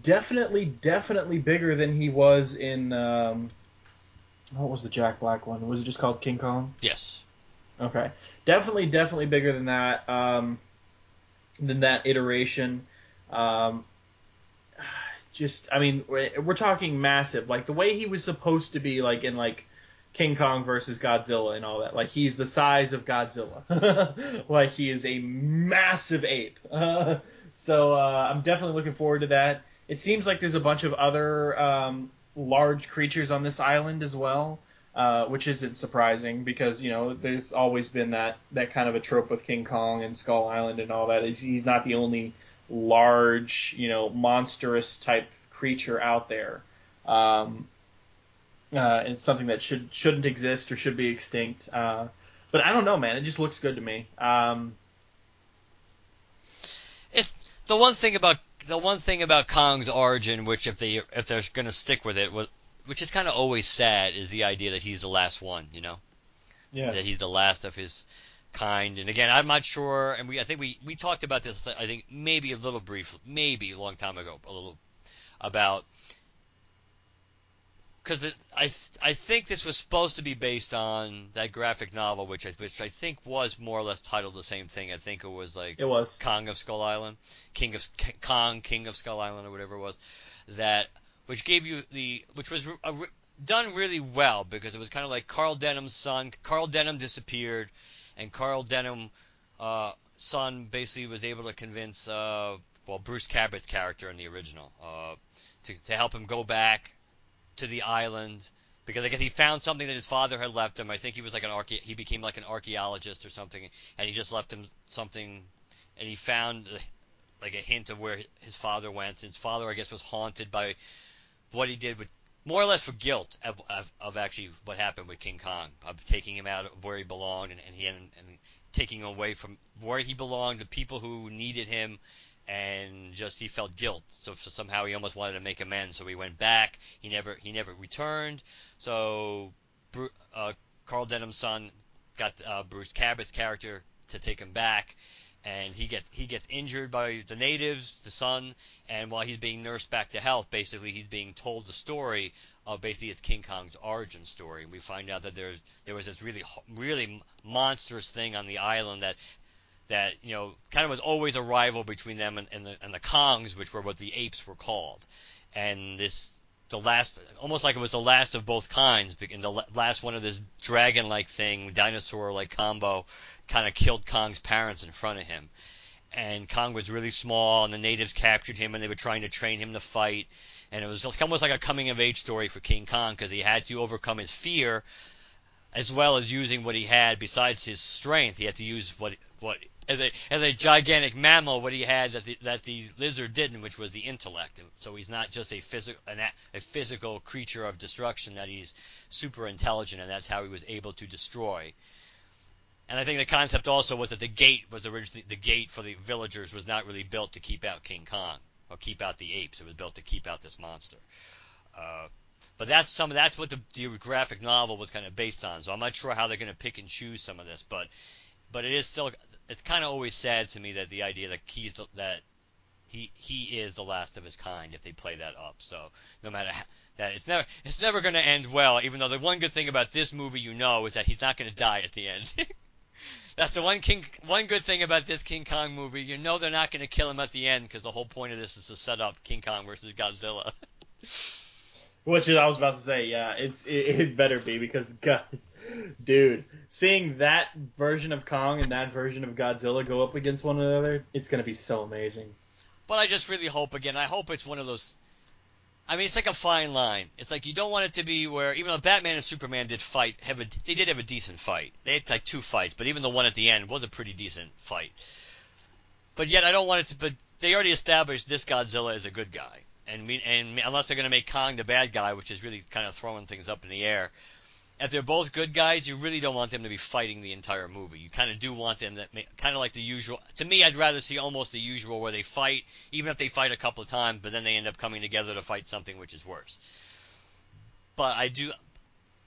definitely, definitely bigger than he was in. Um, what was the Jack Black one? Was it just called King Kong? Yes. Okay, definitely, definitely bigger than that. Um, than that iteration. Um, *sighs* just, I mean, we're, we're talking massive. Like the way he was supposed to be, like in like King Kong versus Godzilla and all that. Like he's the size of Godzilla. *laughs* like he is a massive ape. *laughs* so uh, I'm definitely looking forward to that. It seems like there's a bunch of other um, large creatures on this island as well uh, which isn't surprising because you know there's always been that that kind of a trope with King Kong and Skull Island and all that. He's, he's not the only large, you know, monstrous type creature out there. Um, uh, it's something that should shouldn't exist or should be extinct. Uh, but I don't know, man. It just looks good to me. Um, it's the one thing about the one thing about Kong's origin, which if they if they're going to stick with it, was which is kind of always sad, is the idea that he's the last one. You know, yeah. that he's the last of his kind. And again, I'm not sure, and we I think we we talked about this. I think maybe a little brief, maybe a long time ago, a little about because I I think this was supposed to be based on that graphic novel, which I which I think was more or less titled the same thing. I think it was like it was Kong of Skull Island, King of Kong, King of Skull Island, or whatever it was. That which gave you the which was a, done really well because it was kind of like Carl Denham's son. Carl Denham disappeared, and Carl Denham uh, son basically was able to convince uh, well Bruce Cabot's character in the original uh, to to help him go back to the island because I guess he found something that his father had left him. I think he was like an arche- he became like an archaeologist or something, and he just left him something, and he found like a hint of where his father went. His father, I guess, was haunted by what he did with more or less for guilt of, of, of actually what happened with King Kong, of taking him out of where he belonged and, and he and, and taking away from where he belonged, the people who needed him, and just he felt guilt. So, so somehow he almost wanted to make amends. So he went back. He never he never returned. So uh, Carl Denham's son got uh, Bruce Cabot's character to take him back, and he gets he gets injured by the natives, the son, and while he's being nursed back to health, basically he's being told the story of basically it's King Kong's origin story. We find out that there's there was this really really monstrous thing on the island that that you know kind of was always a rival between them and, and the and the Kongs, which were what the apes were called, and this the last almost like it was the last of both kinds and the last one of this dragon like thing dinosaur like combo kind of killed Kong's parents in front of him. And Kong was really small, and the natives captured him, and they were trying to train him to fight. And it was almost like a coming of age story for King Kong because he had to overcome his fear, as well as using what he had besides his strength. He had to use what what as a as a gigantic mammal what he had that the, that the lizard didn't, which was the intellect. So he's not just a physical a physical creature of destruction. That he's super intelligent, and that's how he was able to destroy. And I think the concept also was that the gate was originally the gate for the villagers was not really built to keep out King Kong or keep out the apes. It was built to keep out this monster. Uh, but that's some that's what the, the graphic novel was kind of based on. So I'm not sure how they're going to pick and choose some of this, but but it is still it's kind of always sad to me that the idea that he's that he he is the last of his kind if they play that up. So no matter how, that it's never it's never going to end well. Even though the one good thing about this movie you know is that he's not going to die at the end. *laughs* That's the one King, one good thing about this King Kong movie. You know they're not going to kill him at the end because the whole point of this is to set up King Kong versus Godzilla. *laughs* Which is, I was about to say, yeah, it's it, it, better be because *laughs* guys, dude, seeing that version of Kong and that version of Godzilla go up against one another, it's gonna be so amazing. But I just really hope again. I hope it's one of those I mean, it's like a fine line. It's like you don't want it to be where even though Batman and Superman did fight, have a they did have a decent fight. They had like two fights, but even the one at the end was a pretty decent fight. but yet I don't want it to. But they already established this Godzilla is a good guy, and me, and unless they're going to make Kong the bad guy, which is really kind of throwing things up in the air. If they're both good guys, you really don't want them to be fighting the entire movie. You kind of do want them that kind of like the usual. To me, I'd rather see almost the usual where they fight, even if they fight a couple of times, but then they end up coming together to fight something which is worse. But I do,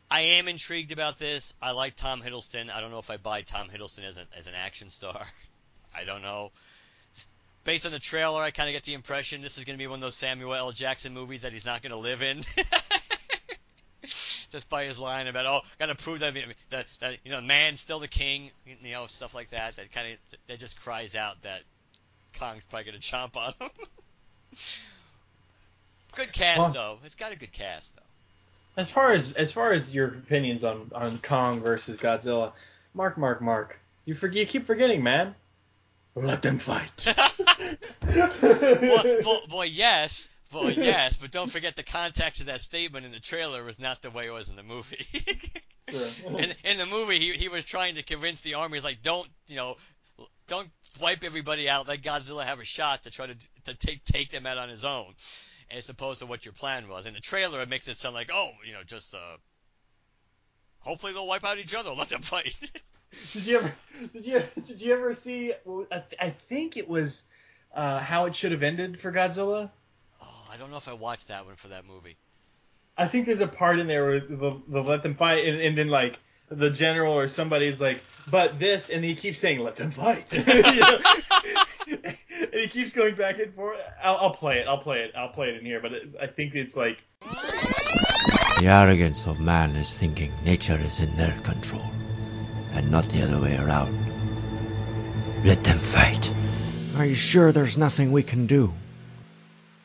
I am intrigued about this. I like Tom Hiddleston. I don't know if I buy Tom Hiddleston as, a, as an action star. *laughs* I don't know. Based on the trailer, I kind of get the impression this is going to be one of those Samuel L. Jackson movies that he's not going to live in. *laughs* Just by his line about oh, got to prove that, that that you know man's still the king, you know stuff like that. That kind of that just cries out that Kong's probably going to chomp on him. *laughs* good cast Well- though. It's got a good cast though. As far as as far as your opinions on on Kong versus Godzilla, Mark, Mark, Mark, you forget you keep forgetting, man. Let them fight. boy, boy, boy, yes, boy, yes, but don't forget the context of that statement in the trailer was not the way it was in the movie. Sure. *laughs* in, in the movie, he, he was trying to convince the army, he's like, don't, you know, don't wipe everybody out, let Godzilla have a shot to try to to take take them out on his own, as opposed to what your plan was. In the trailer, it makes it sound like, oh, you know, just uh, hopefully they'll wipe out each other, let them fight. *laughs* Did you ever did you *laughs* did you ever see? well, I, I think it was uh, how it should have ended for Godzilla. oh, I don't know if I watched that one for that movie. I think there's a part in there where they'll, they'll let them fight, and, and then like the general or somebody's like, but this, and he keeps saying, let them fight. *laughs* You know? *laughs* and he keeps going back and forth. I'll, I'll play it. I'll play it. I'll play it in here. But it, I think it's like The arrogance of man is thinking nature is in their control, and not the other way around. Let them fight. Are you sure there's nothing we can do?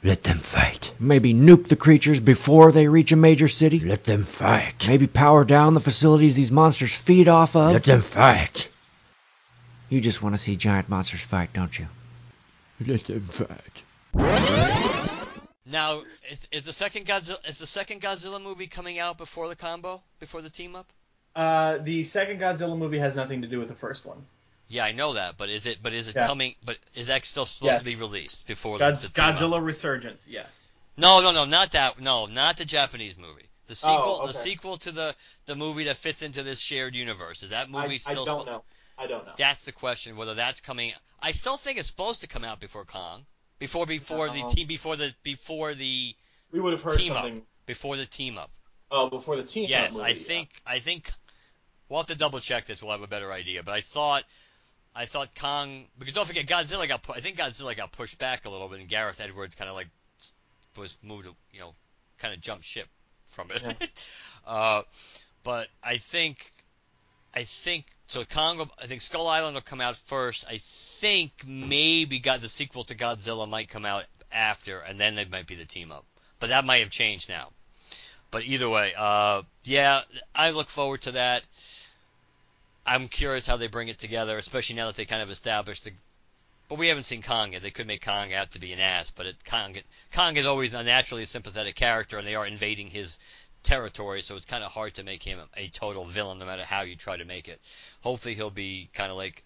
Let them fight. Maybe nuke the creatures before they reach a major city? Let them fight. Maybe power down the facilities these monsters feed off of? Let them fight. You just want to see giant monsters fight, don't you? Let them fight. Now, is, is the second Godzilla is the second Godzilla movie coming out before the combo, before the team up? Uh, the second Godzilla movie has nothing to do with the first one. Yeah, I know that, but is it? But is it Yeah. coming? But is that still supposed to be released before God's, the, the up? Godzilla Resurgence. Yes. No, no, no, not that. No, not the Japanese movie. The sequel, Oh, the sequel to the the movie that fits into this shared universe. Is that movie still? suppo- know. I don't know. That's the question. Whether that's coming. I still think it's supposed to come out before Kong, before before the Uh-oh. team, before the before the We would have heard team up, something. before the team up. Oh, before the team. Up. Yes, movie, I yeah. think I think we'll have to double check this. We'll have a better idea. But I thought I thought Kong because don't forget Godzilla got I think Godzilla got pushed back a little bit and Gareth Edwards kind of like was moved you know kind of jumped ship from it. *laughs* uh, but I think I think so. Kong I think Skull Island will come out first. I think maybe got the sequel to Godzilla might come out after, and then they might be the team up. But that might have changed now. But either way, uh, yeah, I look forward to that. I'm curious how they bring it together, especially now that they kind of established the. But we haven't seen Kong yet. They could make Kong out to be an ass, but it, Kong Kong is always a naturally sympathetic character, and they are invading his territory, so it's kind of hard to make him a, total villain, no matter how you try to make it. Hopefully, he'll be kind of like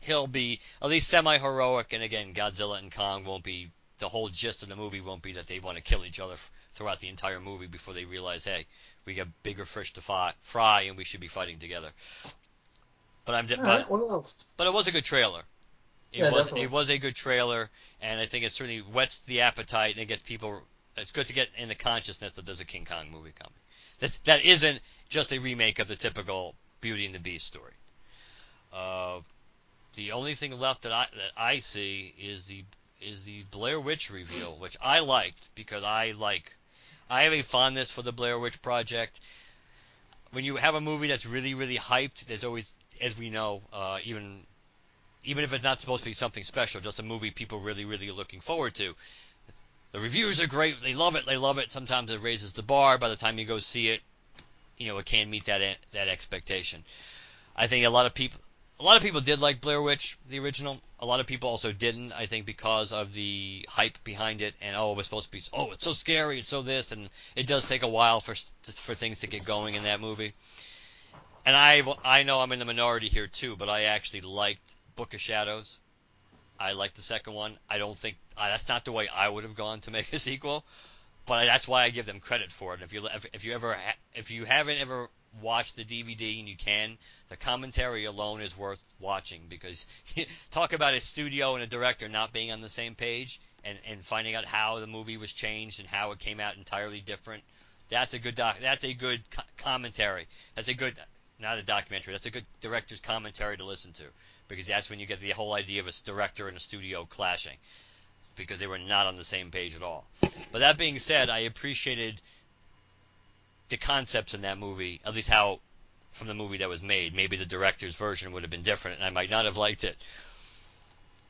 he'll be at least semi-heroic, and again, Godzilla and Kong won't be the whole gist of the movie won't be that they want to kill each other throughout the entire movie before they realize, hey, we got bigger fish to fry, and we should be fighting together. But I'm, but right, what else? but it was a good trailer. It Yeah, was definitely. it was a good trailer, and I think it certainly whets the appetite and it gets people. It's good to get in the consciousness that there's a King Kong movie coming. That's that isn't just a remake of the typical Beauty and the Beast story. Uh, the only thing left that I that I see is the is the Blair Witch reveal, which I liked because I like I have a fondness for the Blair Witch Project. When you have a movie that's really really hyped, there's always, as we know, uh, even even if it's not supposed to be something special, just a movie people really, really are looking forward to. The reviews are great. They love it. They love it. Sometimes it raises the bar. By the time you go see it, you know it can't meet that that expectation. I think a lot of people, a lot of people did like Blair Witch, the original. A lot of people also didn't. I think because of the hype behind it, and oh, it was supposed to be, oh, it's so scary, it's so this, and it does take a while for for things to get going in that movie. And I I know I'm in the minority here too, but I actually liked Book of Shadows. I liked the second one. I don't think uh, that's not the way I would have gone to make a sequel, but that's why I give them credit for it. If you if, if you ever ha- if you haven't ever watched the DVD and you can, the commentary alone is worth watching because *laughs* talk about a studio and a director not being on the same page and and finding out how the movie was changed and how it came out entirely different. That's a good doc. That's a good co- commentary. That's a good not a documentary. That's a good director's commentary to listen to because that's when you get the whole idea of a director and a studio clashing because they were not on the same page at all. But that being said, I appreciated the concepts in that movie, at least how from the movie that was made. Maybe the director's version would have been different, and I might not have liked it.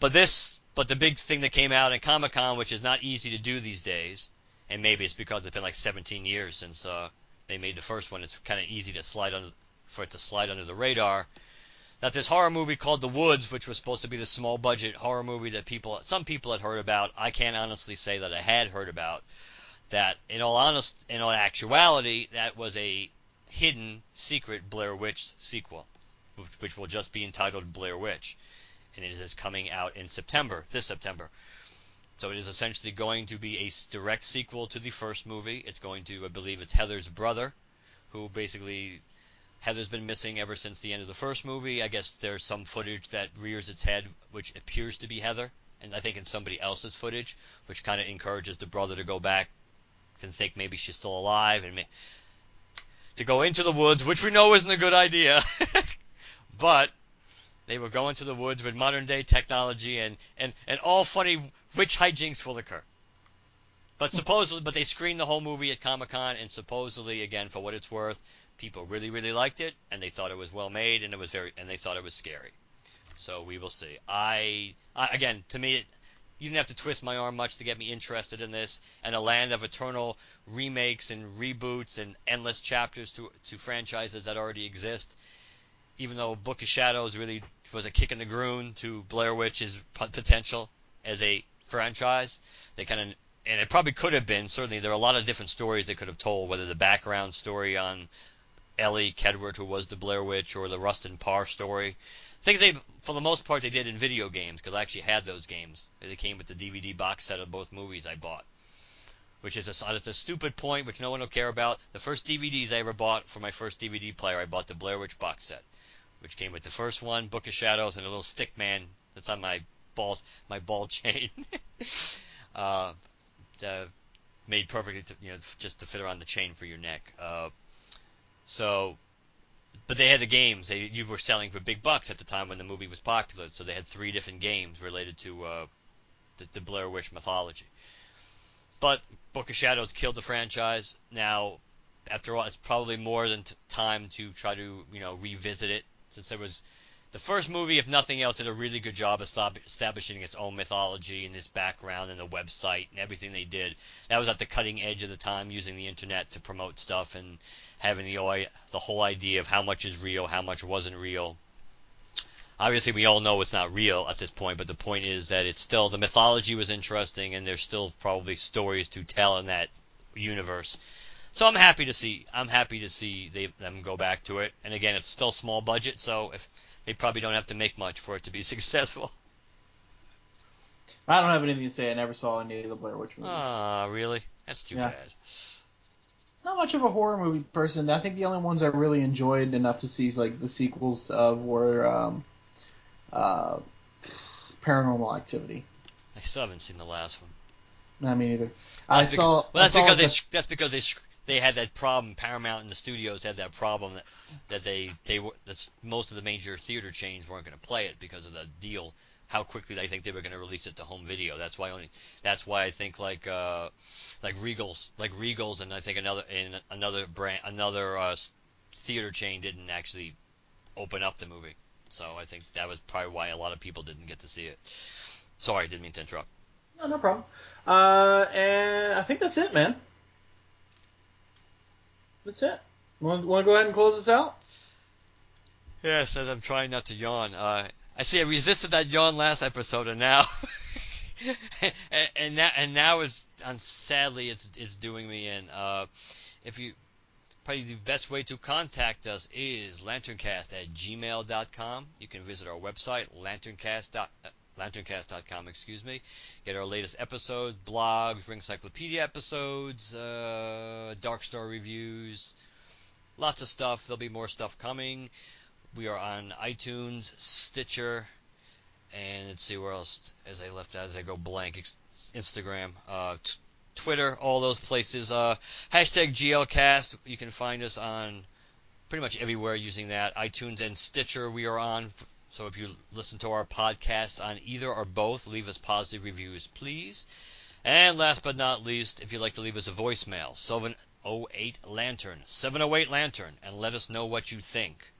But this, but the big thing that came out at Comic Con, which is not easy to do these days, and maybe it's because it's been like 17 years since uh, they made the first one. It's kind of easy to slide under for it to slide under the radar. That this horror movie called The Woods, which was supposed to be the small budget horror movie that people, some people had heard about, I can't honestly say that I had heard about. That in all honest, in all actuality, that was a hidden secret Blair Witch sequel, which, which will just be entitled Blair Witch, and it is coming out in September, this September. So it is essentially going to be a direct sequel to the first movie. It's going to, I believe, it's Heather's brother, who basically Heather's been missing ever since the end of the first movie. I guess there's some footage that rears its head, which appears to be Heather, and I think in somebody else's footage, which kind of encourages the brother to go back and think maybe she's still alive and ma- to go into the woods, which we know isn't a good idea. *laughs* but they were going to the woods with modern day technology, and and and all funny witch hijinks will occur. But supposedly, but they screened the whole movie at Comic Con, and supposedly, again, for what it's worth, people really, really liked it, and they thought it was well made, and it was very, and they thought it was scary. So we will see. I, I again, to me, it, you didn't have to twist my arm much to get me interested in this, and a land of eternal remakes and reboots and endless chapters to to franchises that already exist. Even though Book of Shadows really was a kick in the groin to Blair Witch's potential as a franchise, they kind of and it probably could have been. Certainly, there are a lot of different stories they could have told. Whether the background story on Elly Kedward, who was the Blair Witch, or the Rustin Parr story. Things they, for the most part, they did in video games because I actually had those games. They came with the DVD box set of both movies I bought. Which is a, it's a stupid point, which no one will care about. The first DVDs I ever bought for my first DVD player, I bought the Blair Witch box set, which came with the first one, Book of Shadows, and a little stick man that's on my ball my ball *laughs* chain. uh, uh, made perfectly, to, you know, just to fit around the chain for your neck. Uh, so, but they had the games. They you were selling for big bucks at the time when the movie was popular. So they had three different games related to uh, the, the Blair Witch mythology. But Book of Shadows killed the franchise. Now, after all, it's probably more than t- time to try to you know revisit it since there was the first movie, if nothing else, did a really good job of stab- establishing its own mythology and its background and the website and everything they did. That was at the cutting edge of the time, using the internet to promote stuff and having the the whole idea of how much is real, how much wasn't real. Obviously, we all know it's not real at this point, but the point is that it's still the mythology was interesting, and there's still probably stories to tell in that universe. So I'm happy to see I'm happy to see they, them go back to it. And again, it's still small budget, so if they probably don't have to make much for it to be *laughs* successful. I don't have anything to say. I never saw any of the Blair Witch movies. Ah, really? That's too Yeah. bad. Not much of a horror movie person. I think the only ones I really enjoyed enough to see like the sequels of were um, uh, Paranormal Activity. I still haven't seen the last one. Not me either. Well, I that's bec- saw. well, that's saw because they the- sc- that's because they they had that problem. Paramount and the studios had that problem that that they they were that's most of the major theater chains weren't going to play it because of the deal. How quickly they think they were going to release it to home video. That's why only. That's why I think like uh, like Regals, like Regals, and I think another and another brand, another uh, theater chain didn't actually open up the movie. So I think that was probably why a lot of people didn't get to see it. Sorry, I didn't mean to interrupt. No, no problem. Uh, and I think that's it, man. That's it. Want, want to go ahead and close this out? Yes, and I'm trying not to yawn. Uh, I see I resisted that yawn last episode, and now, *laughs* and, and now, and now it's, and sadly, it's it's doing me in. Uh, if you, probably the best way to contact us is lanterncast at gmail.com. You can visit our website, lanterncast. Lanterncast.com, excuse me. Get our latest episodes, blogs, Ring Cyclopedia episodes, uh, Dark Star reviews, lots of stuff. There'll be more stuff coming. We are on iTunes, Stitcher, and let's see where else. As I left, as I go blank, Instagram, uh, t- Twitter, all those places. Uh, hashtag GLCast. You can find us on pretty much everywhere using that. iTunes and Stitcher we are on. So if you listen to our podcast on either or both, leave us positive reviews, please. And last but not least, if you'd like to leave us a voicemail, 708 Lantern, 708 Lantern, and let us know what you think.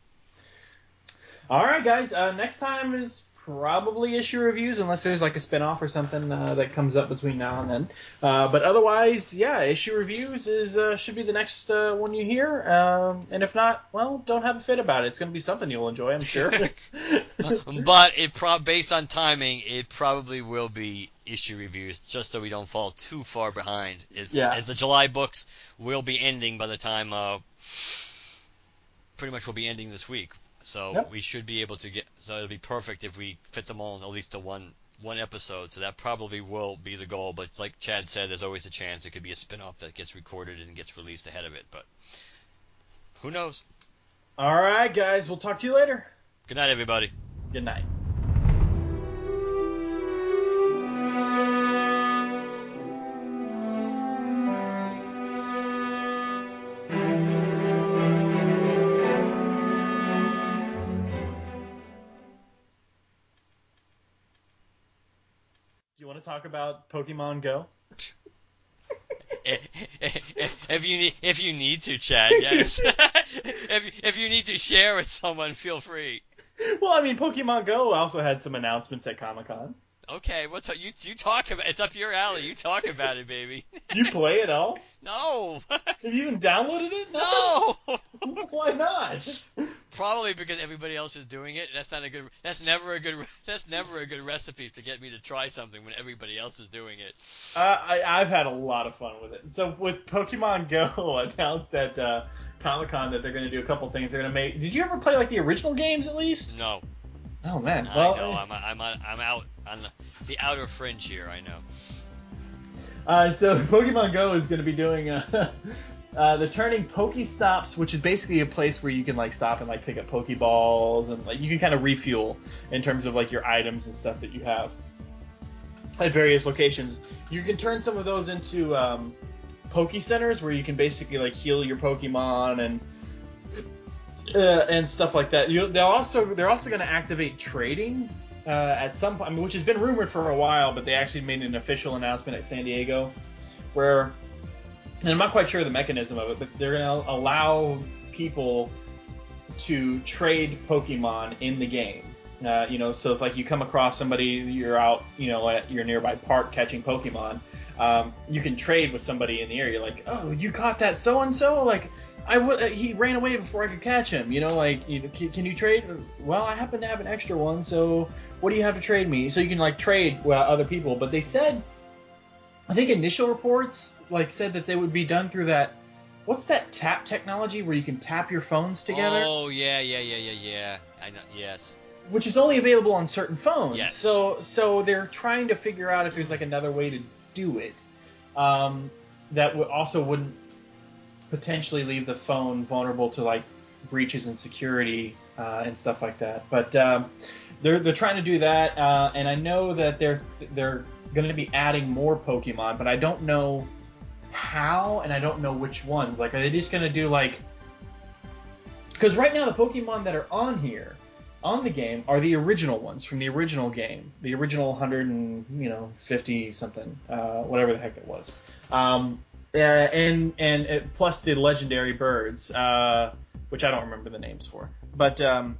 All right, guys. Uh, next time is probably issue reviews, unless there's like a spin-off or something uh, that comes up between now and then. Uh, but otherwise, yeah, issue reviews is uh, should be the next uh, one you hear. Um, and if not, well, don't have a fit about it. It's going to be something you'll enjoy, I'm sure. *laughs* *laughs* but it pro- based on timing, it probably will be issue reviews, just so we don't fall too far behind. As, Yeah. as the July books will be ending by the time, uh, pretty much will be ending this week. So Yep. we should be able to get. So it'll be perfect if we fit them all in at least to one one episode. So that probably will be the goal. But like Chad said, there's always a chance it could be a spin-off that gets recorded and gets released ahead of it. But who knows? All right, guys. We'll talk to you later. Good night, everybody. Good night. Talk about Pokemon Go? *laughs* if you need if you need to, Chad, yes. *laughs* if if you need to share with someone, feel free. Well, I mean, Pokemon Go also had some announcements at Comic Con. Okay, what's you you talk about? It's up your alley. You talk about it, baby. Do you play it all? *laughs* No, Have you even downloaded it? no. Why not? Probably because everybody else is doing it. That's not a good. That's never a good. *laughs* That's never a good recipe to get me to try something when everybody else is doing it. Uh, I, I've had a lot of fun with it. So with Pokemon Go *laughs* announced at uh, Comic Con that they're going to do a couple things. They're going to make. Did you ever play like the original games at least? No, Oh man. Well, I know. I'm I'm I'm out on the, the outer fringe here. I know. Uh, so *laughs* Pokemon Go is going to be doing uh, uh, they're turning Pokestops, which is basically a place where you can like stop and like pick up Pokeballs and like you can kind of refuel in terms of like your items and stuff that you have at various locations. You can turn some of those into um, Poke Centers where you can basically like heal your Pokemon and uh, and stuff like that. You, they'll also they're also going to activate trading uh, at some point, which has been rumored for a while, but they actually made an official announcement at San Diego, where, and I'm not quite sure the mechanism of it, but they're going to allow people to trade Pokemon in the game. Uh, you know, so if like you come across somebody, you're out, you know, at your nearby park catching Pokemon, um, you can trade with somebody in the area. Like, oh, you caught that so and so, like. I w- uh, he ran away before I could catch him. You know, like, you can, can you trade? Well, I happen to have an extra one, so what do you have to trade me? So you can like trade with other people. But they said, I think initial reports like said that they would be done through that. What's that tap technology where you can tap your phones together, Oh yeah, yeah, yeah, yeah, yeah. I know. Yes. which is only available on certain phones. Yes. So so they're trying to figure out if there's like another way to do it, um, that would also wouldn't potentially leave the phone vulnerable to like breaches in security uh, and stuff like that. But um, they're they're trying to do that, uh, and I know that they're they're going to be adding more Pokemon, but I don't know how, and I don't know which ones. Like, are they just going to do like? Because right now the Pokemon that are on here, on the game, are the original ones from the original game, the original 100 and you know 50 something, uh, whatever the heck it was. Um, uh, and and uh, plus the legendary birds, uh, which I don't remember the names for, but um,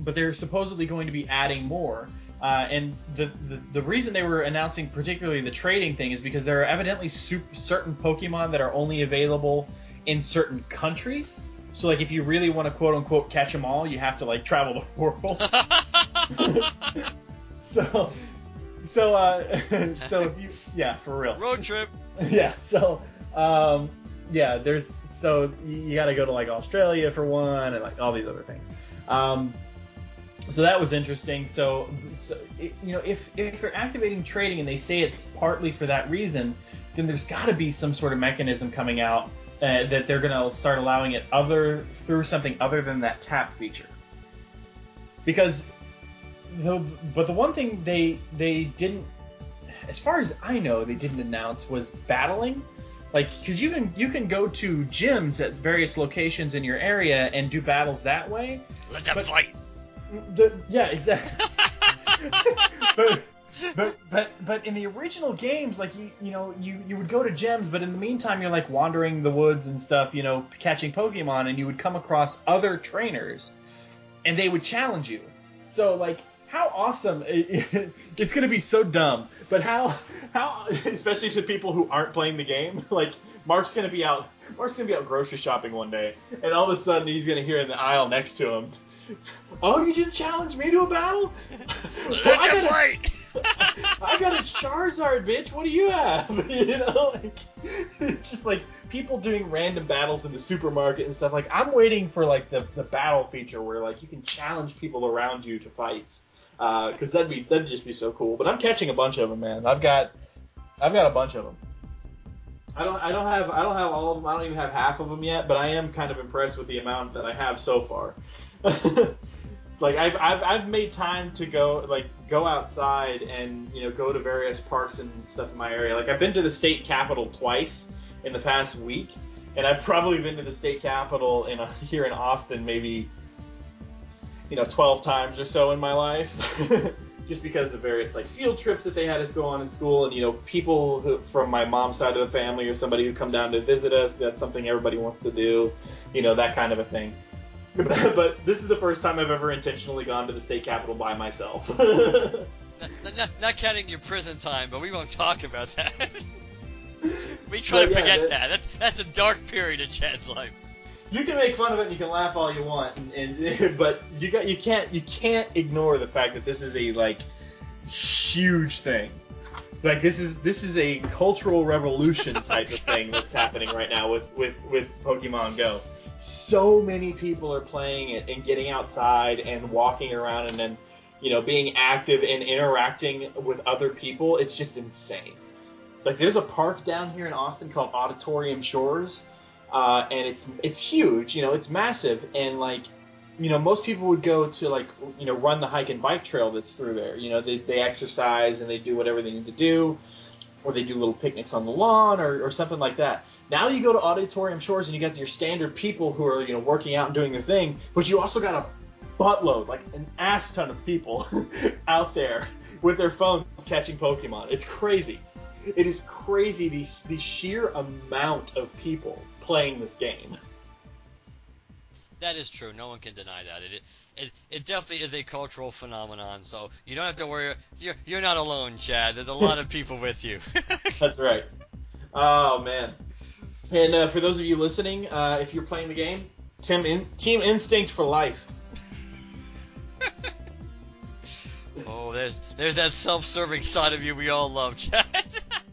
but they're supposedly going to be adding more. Uh, and the, the the reason they were announcing particularly the trading thing is because there are evidently super, certain Pokemon that are only available in certain countries. So like if you really want to quote unquote catch them all, you have to like travel the *laughs* world. *laughs* *laughs* so so uh, so if you yeah for real Road trip. yeah so um yeah there's so you, you got to go to like australia for one and like all these other things um so that was interesting. So, so it, you know, if if you're activating trading and they say it's partly for that reason, then there's got to be some sort of mechanism coming out uh, that they're going to start allowing it other through something other than that tap feature. Because, the, but the one thing they they didn't, as far as I know, they didn't announce was battling. Like, because you can you can go to gyms at various locations in your area and do battles that way. Let them But- fight. The, yeah, exactly. *laughs* but, but but but in the original games, like you you know you you would go to gems, but in the meantime you're like wandering the woods and stuff, you know, catching Pokemon, and you would come across other trainers, and they would challenge you. So like. How awesome! *laughs* It's gonna be so dumb, but how how especially to people who aren't playing the game. *laughs* Like Mark's gonna be out, Mark's gonna be out grocery shopping one day, and all of a sudden he's gonna hear in the aisle next to him, "Oh, you just challenged me to a battle? Let *laughs* Well, I them gotta- fight. *laughs* I got a Charizard, bitch. What do you have? *laughs* you know, like it's just like people doing random battles in the supermarket and stuff. Like I'm waiting for like the, the battle feature where like you can challenge people around you to fights. Uh, because that'd be that'd just be so cool. But I'm catching a bunch of them, man. I've got I've got a bunch of them. I don't I don't have I don't have all of them. I don't even have half of them yet. But I am kind of impressed with the amount that I have so far. It's like I've, I've I've made time to go like go outside and you know go to various parks and stuff in my area. Like I've been to the state capitol twice in the past week, and I've probably been to the state capitol in uh, a, *laughs* here in Austin maybe you know 12 times or so in my life. *laughs* Just because of various like field trips that they had us go on in school, and you know people who, from my mom's side of the family or somebody who come down to visit us. That's something everybody wants to do, you know that kind of a thing. *laughs* but this is the first time I've ever intentionally gone to the state capitol by myself. *laughs* Not, not, not counting your prison time, but we won't talk about that. *laughs* we try Well, to yeah, forget that- that. That's, that's the dark period of Chad's life. you can make fun of it and you can laugh all you want, and, and but you got you can't you can't ignore the fact that this is a like huge thing. Like this is this is a cultural revolution type of thing that's happening right now with with with Pokemon Go. So many people are playing it and getting outside and walking around and then you know being active and interacting with other people. It's just insane. Like there's a park down here in Austin called Auditorium Shores, uh, and it's it's huge. You know, it's massive, and like you know, most people would go to like you know run the hike and bike trail that's through there. You know, they they exercise and they do whatever they need to do, or they do little picnics on the lawn or, or something like that. Now you go to Auditorium Shores and you got your standard people who are you know working out and doing their thing, but you also got a buttload, like an ass ton of people *laughs* out there with their phones catching Pokemon. It's crazy. It is crazy the the sheer amount of people playing this game. That is true. No one can deny that. It, it it definitely is a cultural phenomenon. So you don't have to worry. You're you're not alone, Chad. There's a lot of *laughs* people with you. *laughs* That's right. Oh man. And uh, for those of you listening, uh, if you're playing the game, Team in- Team Instinct for life. *laughs* oh, there's there's that self-serving side of you we all love, Chad. *laughs*